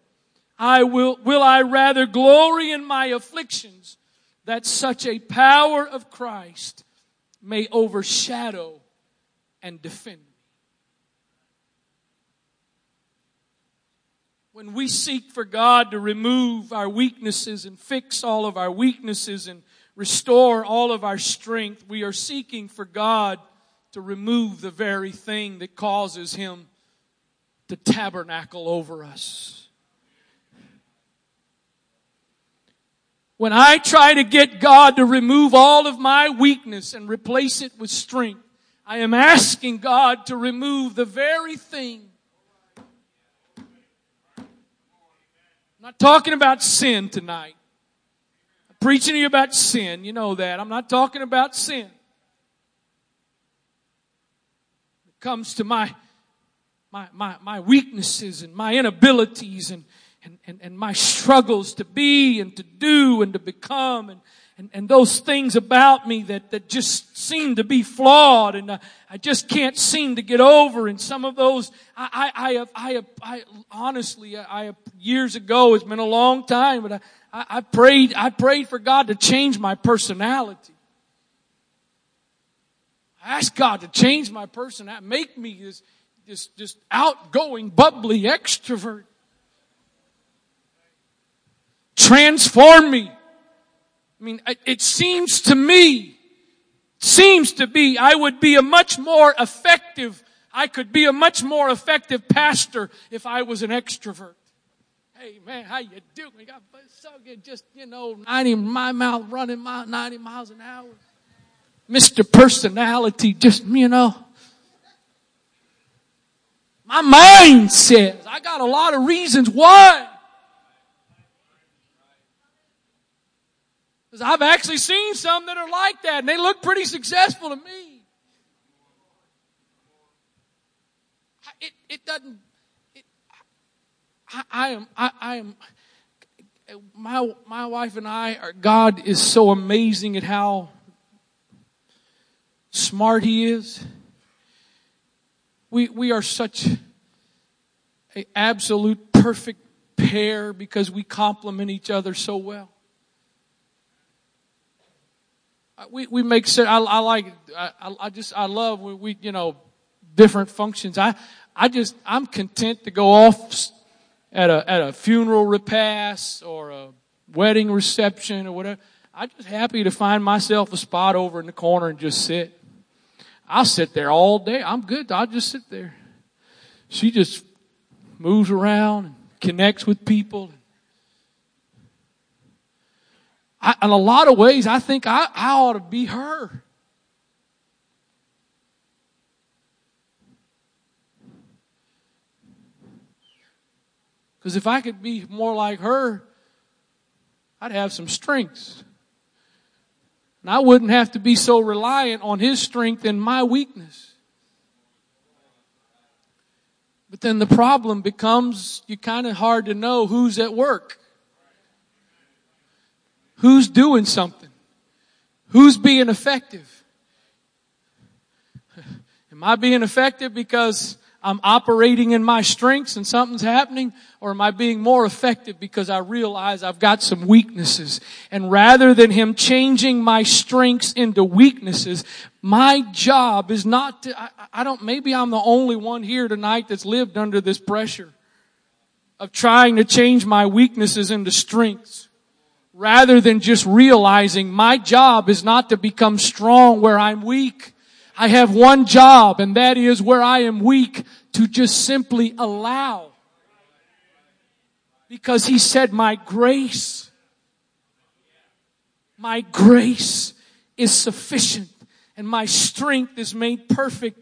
S1: I will, will I rather glory in my afflictions that such a power of Christ may overshadow and defend me. When we seek for God to remove our weaknesses and fix all of our weaknesses and restore all of our strength, we are seeking for God to remove the very thing that causes Him to tabernacle over us. When I try to get God to remove all of my weakness and replace it with strength, I am asking God to remove the very thing not talking about sin tonight. I'm preaching to you about sin. You know that. I'm not talking about sin. It comes to my my, my, my weaknesses and my inabilities and, and, and, and my struggles to be and to do and to become and, and, and those things about me that, that just seem to be flawed and uh, I just can't seem to get over. And some of those, I, I, I have, I have, I, honestly, I have, years ago, it's been a long time, but I, I, I prayed, I prayed for God to change my personality. I asked God to change my personality, make me this, this, this outgoing, bubbly extrovert. Transform me. I mean, it seems to me, seems to be, I would be a much more effective, I could be a much more effective pastor if I was an extrovert. Hey man, how you doing? God, so good. Just, you know, 90, my mouth running 90 miles an hour. Mr. Personality, just, you know. My mind says, I got a lot of reasons why. Because I've actually seen some that are like that and they look pretty successful to me. It, it doesn't, it, I, I am, I, I am, my, my wife and I are, God is so amazing at how smart He is. We, we are such a absolute perfect pair because we complement each other so well. Uh, we, we make sense. I, I like, I, I just, I love when we, you know, different functions. I, I just, I'm content to go off at a, at a funeral repast or a wedding reception or whatever. I'm just happy to find myself a spot over in the corner and just sit. I'll sit there all day. I'm good. I'll just sit there. She just moves around and connects with people. I, in a lot of ways, I think I, I ought to be her. Because if I could be more like her, I'd have some strengths. And I wouldn't have to be so reliant on his strength and my weakness. But then the problem becomes you kind of hard to know who's at work. Who's doing something? Who's being effective? Am I being effective because I'm operating in my strengths and something's happening? Or am I being more effective because I realize I've got some weaknesses? And rather than Him changing my strengths into weaknesses, my job is not to, I, I don't, maybe I'm the only one here tonight that's lived under this pressure of trying to change my weaknesses into strengths rather than just realizing my job is not to become strong where I'm weak. I have one job and that is where I am weak to just simply allow. Because he said, my grace, my grace is sufficient and my strength is made perfect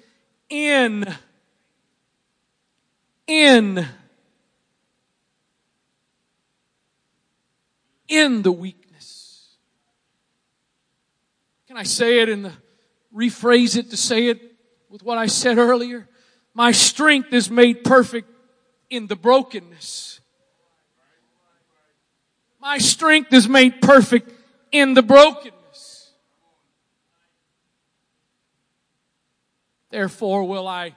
S1: in, in, in the weakness. Can I say it the rephrase it to say it with what I said earlier. My strength is made perfect in the brokenness. My strength is made perfect in the brokenness. Therefore will I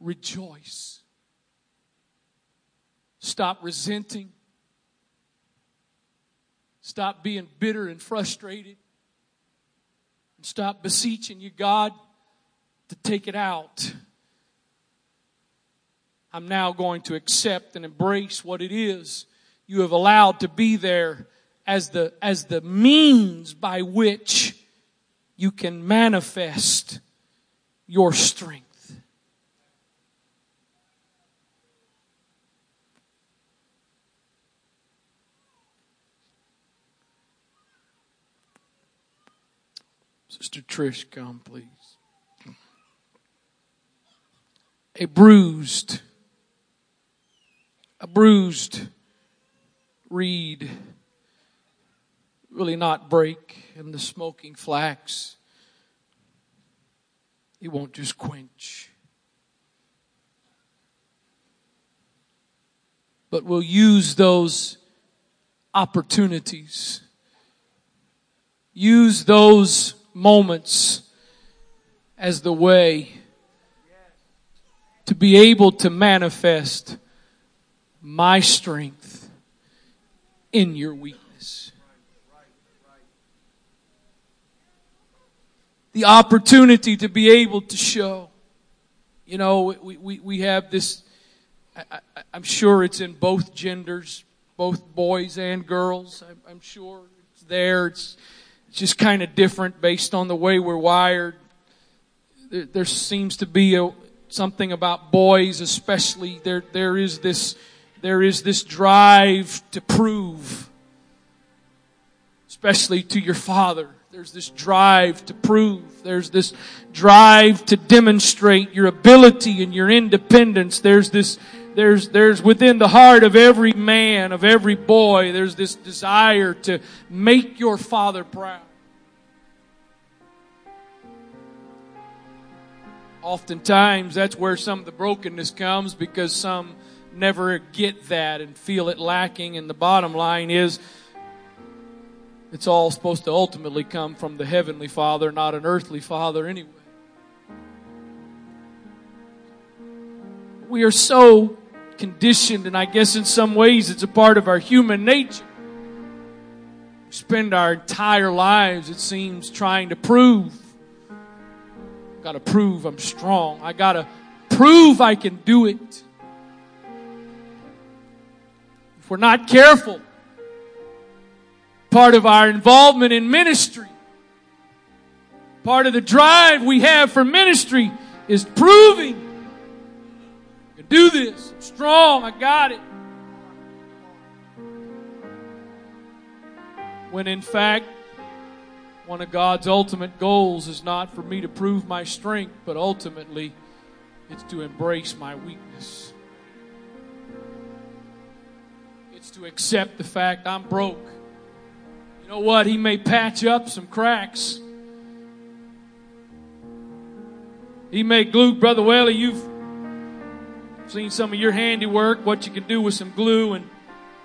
S1: rejoice. Stop resenting. Stop being bitter and frustrated and stop beseeching you, God, to take it out. I'm now going to accept and embrace what it is you have allowed to be there as the, as the means by which you can manifest your strength. Sister Trish, come, please. A bruised, a bruised reed, really not break, and the smoking flax, it won't just quench. But we'll use those opportunities. Use those moments as the way to be able to manifest my strength in your weakness. The opportunity to be able to show. You know, we, we, we have this, I, am sure it's in both genders, both boys and girls. I'm, I'm sure it's there. It's just kind of different based on the way we're wired. There, there seems to be a, something about boys, especially. There, there is this, there is this drive to prove, especially to your father. There's this drive to prove. There's this drive to demonstrate your ability and your independence. There's this, there's, there's within the heart of every man, of every boy, there's this desire to make your father proud. Oftentimes, that's where some of the brokenness comes because some never get that and feel it lacking. And the bottom line is, it's all supposed to ultimately come from the Heavenly Father, not an earthly Father anyway. we are so conditioned, and I guess in some ways it's a part of our human nature. We spend our entire lives, it seems, trying to prove. I've got to prove I'm strong. I got to prove I can do it. If we're not careful, part of our involvement in ministry, part of the drive we have for ministry is proving do this. I'm strong. I got it. When in fact, one of God's ultimate goals is not for me to prove my strength, but ultimately it's to embrace my weakness. It's to accept the fact I'm broke. You know what? He may patch up some cracks. He may glue, Brother Welly, you've seen some of your handiwork, what you can do with some glue and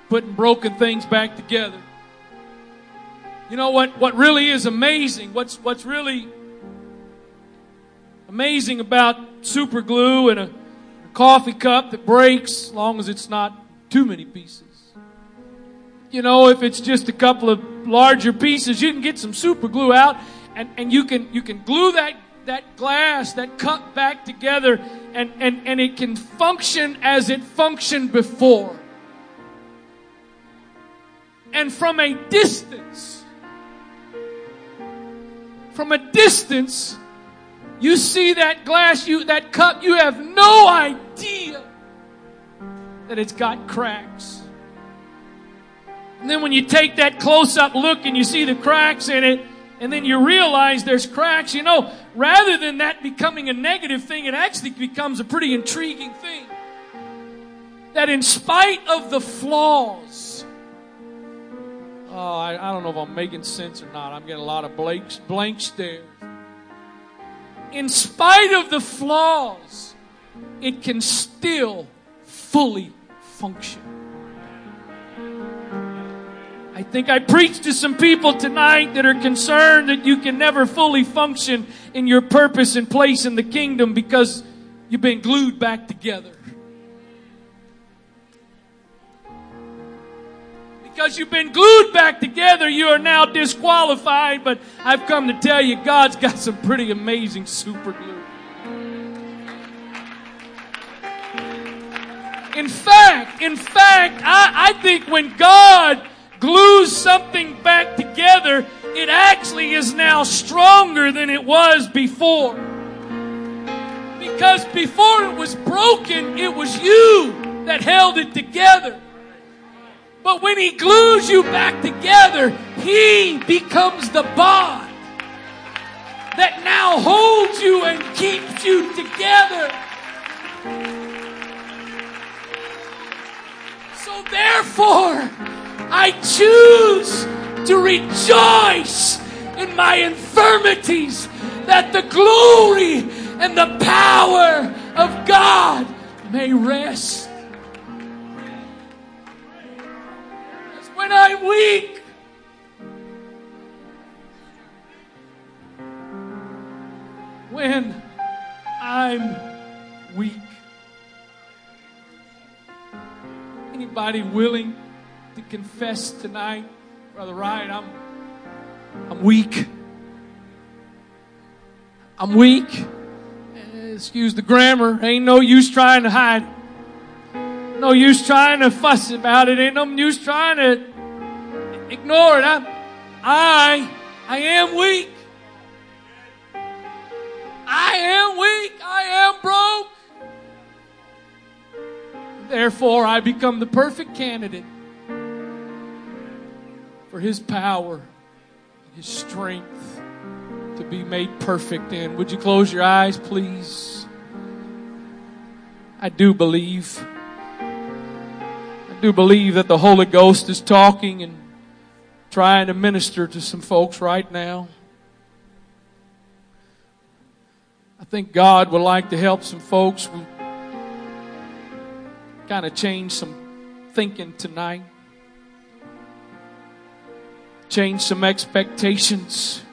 S1: putting broken things back together. You know what, what really is amazing, what's, what's really amazing about super glue and a, a coffee cup that breaks, as long as it's not too many pieces. You know, if it's just a couple of larger pieces, you can get some super glue out and, and you can you can glue that that glass, that cup back together and, and, and it can function as it functioned before. And from a distance, from a distance, you see that glass, you, that cup, you have no idea that it's got cracks. And then when you take that close up look and you see the cracks in it, and then you realize there's cracks, you know, rather than that becoming a negative thing, it actually becomes a pretty intriguing thing. That in spite of the flaws, oh, I, I don't know if I'm making sense or not. I'm getting a lot of blanks, blank stares. In spite of the flaws, it can still fully function. I think I preached to some people tonight that are concerned that you can never fully function in your purpose and place in the kingdom because you've been glued back together. Because you've been glued back together, you are now disqualified, but I've come to tell you God's got some pretty amazing super glue. In fact, in fact, I, I think when God glues something back together, it actually is now stronger than it was before. Because before it was broken, it was you that held it together. But when he glues you back together, he becomes the bond that now holds you and keeps you together. So therefore, I choose to rejoice in my infirmities that the glory and the power of God may rest. That's when I'm weak. When I'm weak. Anybody willing to confess tonight, Brother Ryan, I'm, I'm weak. I'm weak. Excuse the grammar. Ain't no use trying to hide. No use trying to fuss about it. Ain't no use trying to ignore it. I'm, I, I am weak. I am weak. I am broke. Therefore, I become the perfect candidate for His power, His strength to be made perfect in. Would you close your eyes, please? I do believe. I do believe that the Holy Ghost is talking and trying to minister to some folks right now. I think God would like to help some folks kind of change some thinking tonight change some expectations.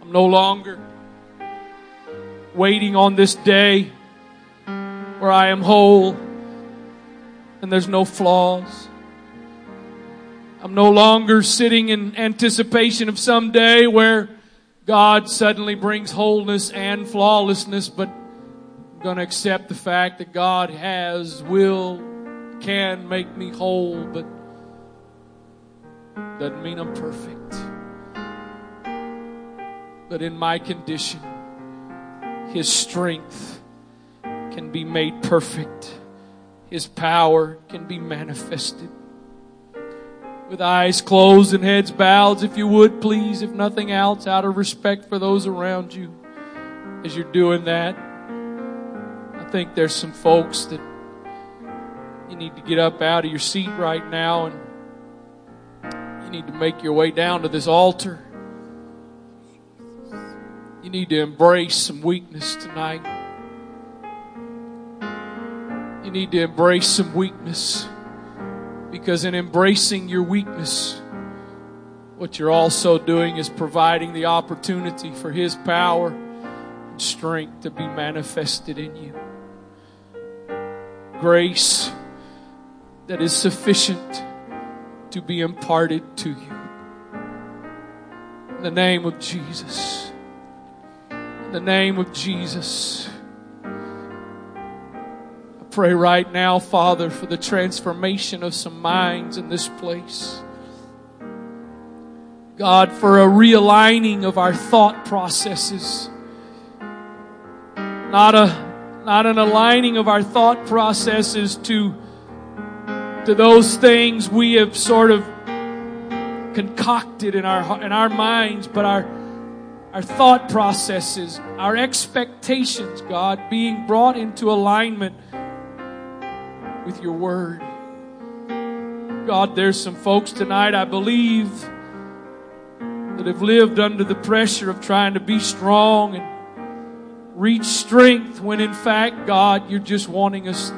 S1: I'm no longer waiting on this day where I am whole and there's no flaws. I'm no longer sitting in anticipation of some day where God suddenly brings wholeness and flawlessness, but I'm going to accept the fact that God has, will, can make me whole, but doesn't mean I'm perfect. But in my condition, His strength can be made perfect. His power can be manifested. With eyes closed and heads bowed, if you would, please, if nothing else, out of respect for those around you, as you're doing that, think there's some folks that you need to get up out of your seat right now and you need to make your way down to this altar. You need to embrace some weakness tonight. You need to embrace some weakness because in embracing your weakness, what you're also doing is providing the opportunity for His power and strength to be manifested in you. Grace that is sufficient to be imparted to you. In the name of Jesus. In the name of Jesus I pray right now, Father, for the transformation of some minds in this place. God, for a realigning of our thought processes. Not a, not an aligning of our thought processes to, to those things we have sort of concocted in our, in our minds, but our, our thought processes, our expectations, God, being brought into alignment with your word. God, there's some folks tonight, I believe, that have lived under the pressure of trying to be strong and reach strength when in fact, God, you're just wanting us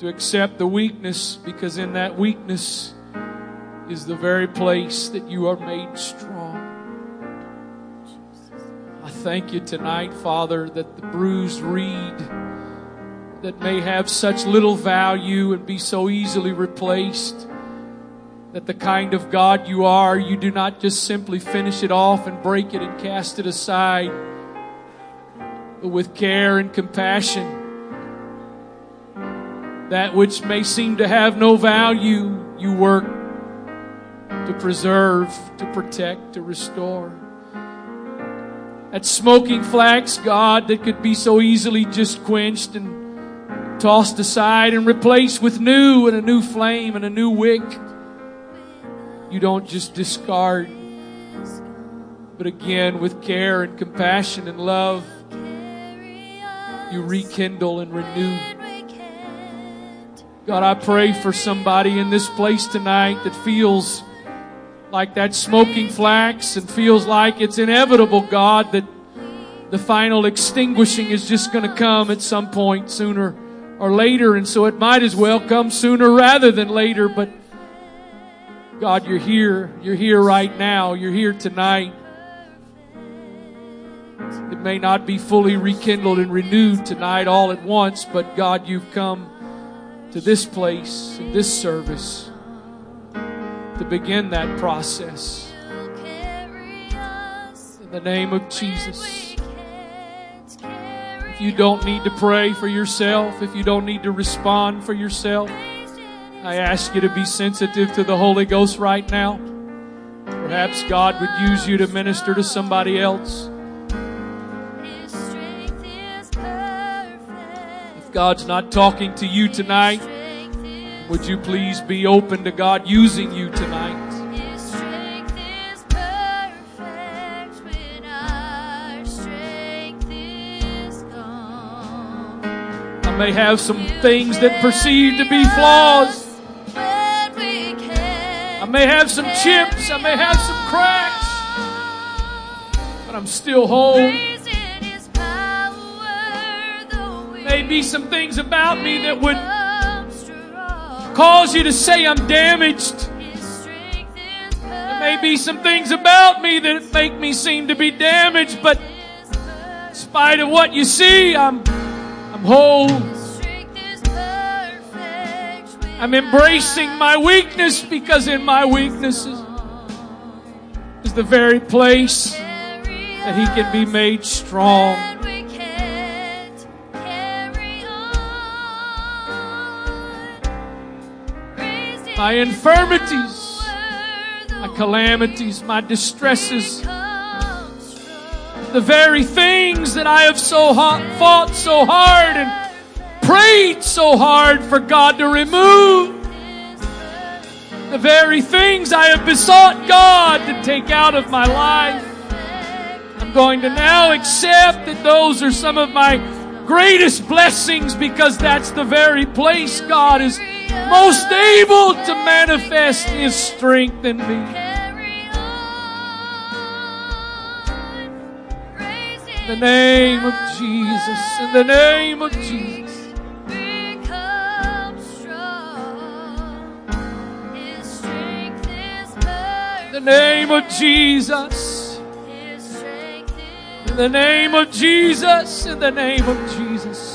S1: to accept the weakness because in that weakness is the very place that you are made strong. I thank you tonight, Father, that the bruised reed that may have such little value and be so easily replaced. That the kind of God you are, you do not just simply finish it off and break it and cast it aside, but with care and compassion. That which may seem to have no value, you work to preserve, to protect, to restore. That smoking flax, God, that could be so easily just quenched and tossed aside and replaced with new and a new flame and a new wick. You don't just discard, but again, with care and compassion and love, you rekindle and renew. God, I pray for somebody in this place tonight that feels like that smoking flax and feels like it's inevitable, God, that the final extinguishing is just going to come at some point sooner or later, and so it might as well come sooner rather than later. But God, you're here. You're here right now. You're here tonight. It may not be fully rekindled and renewed tonight all at once, but God, you've come to this place, in this service, to begin that process. In the name of Jesus. If you don't need to pray for yourself, if you don't need to respond for yourself, I ask you to be sensitive to the Holy Ghost right now. Perhaps God would use you to minister to somebody else. God's not talking to you tonight, would you please be open to God using you tonight? I may have some things that perceive to be flaws. I may have some chips. I may have some cracks. But I'm still whole. Maybe some things about me that would cause you to say I'm damaged. There May be some things about me that make me seem to be damaged, but in spite of what you see, I'm, I'm whole. I'm embracing my weakness because in my weaknesses is the very place that He can be made strong. My infirmities, my calamities, my distresses, the very things that I have so fought so hard and prayed so hard for God to remove. The very things I have besought God to take out of my life. I'm going to now accept that those are some of my greatest blessings because that's the very place God is most able to manifest His strength in me. In the name of Jesus, in the name of Jesus. the name of Jesus. In the name of Jesus. In the name of Jesus.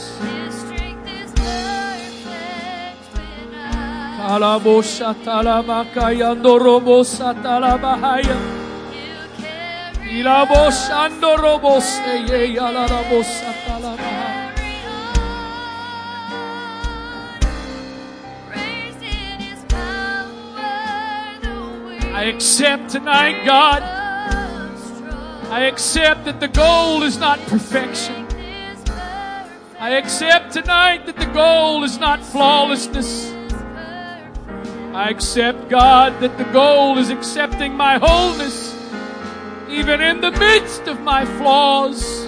S1: I accept tonight, God. I accept that the goal is not perfection. I accept tonight that the goal is not flawlessness. I accept, God, that the goal is accepting my wholeness, even in the midst of my flaws.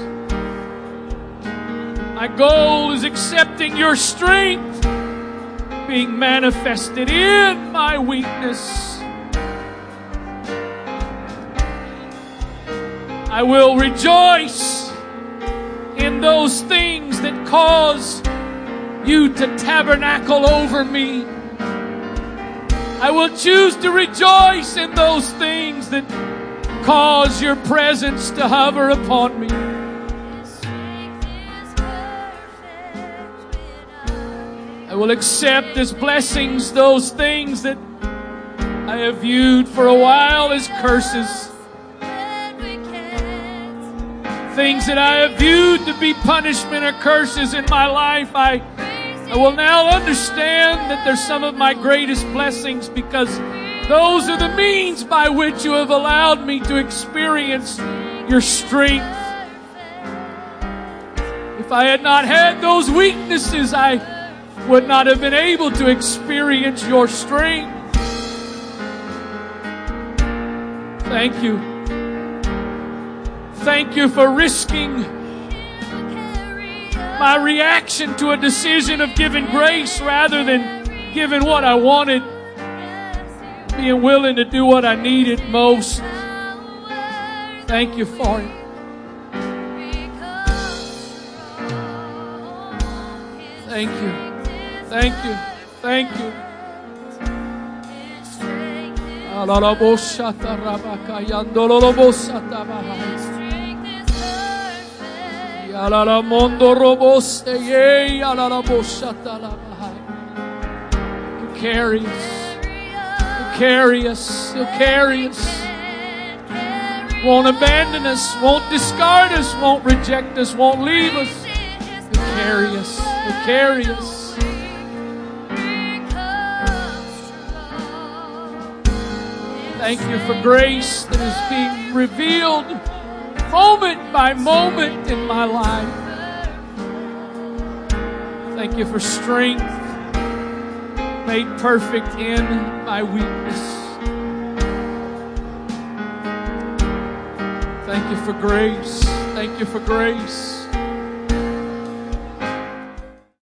S1: My goal is accepting your strength being manifested in my weakness. I will rejoice in those things that cause you to tabernacle over me. I will choose to rejoice in those things that cause your presence to hover upon me. I will accept as blessings those things that I have viewed for a while as curses. things that I have viewed to be punishment or curses in my life, I, I will now understand that they're some of my greatest blessings because those are the means by which you have allowed me to experience your strength. If I had not had those weaknesses, I would not have been able to experience your strength. Thank you. Thank you for risking my reaction to a decision of giving grace rather than giving what I wanted, being willing to do what I needed most. Thank you for it. Thank you. Thank you. Thank you. Alala mondo alala boshatala He'll carry us. He'll carry us. Won't abandon us. Won't discard us. Won't reject us. Won't leave us. He'll carry us. Carry us. Thank you for grace that is being revealed moment by moment in my life. Thank you for strength made perfect in my weakness. Thank you for grace. Thank you for grace.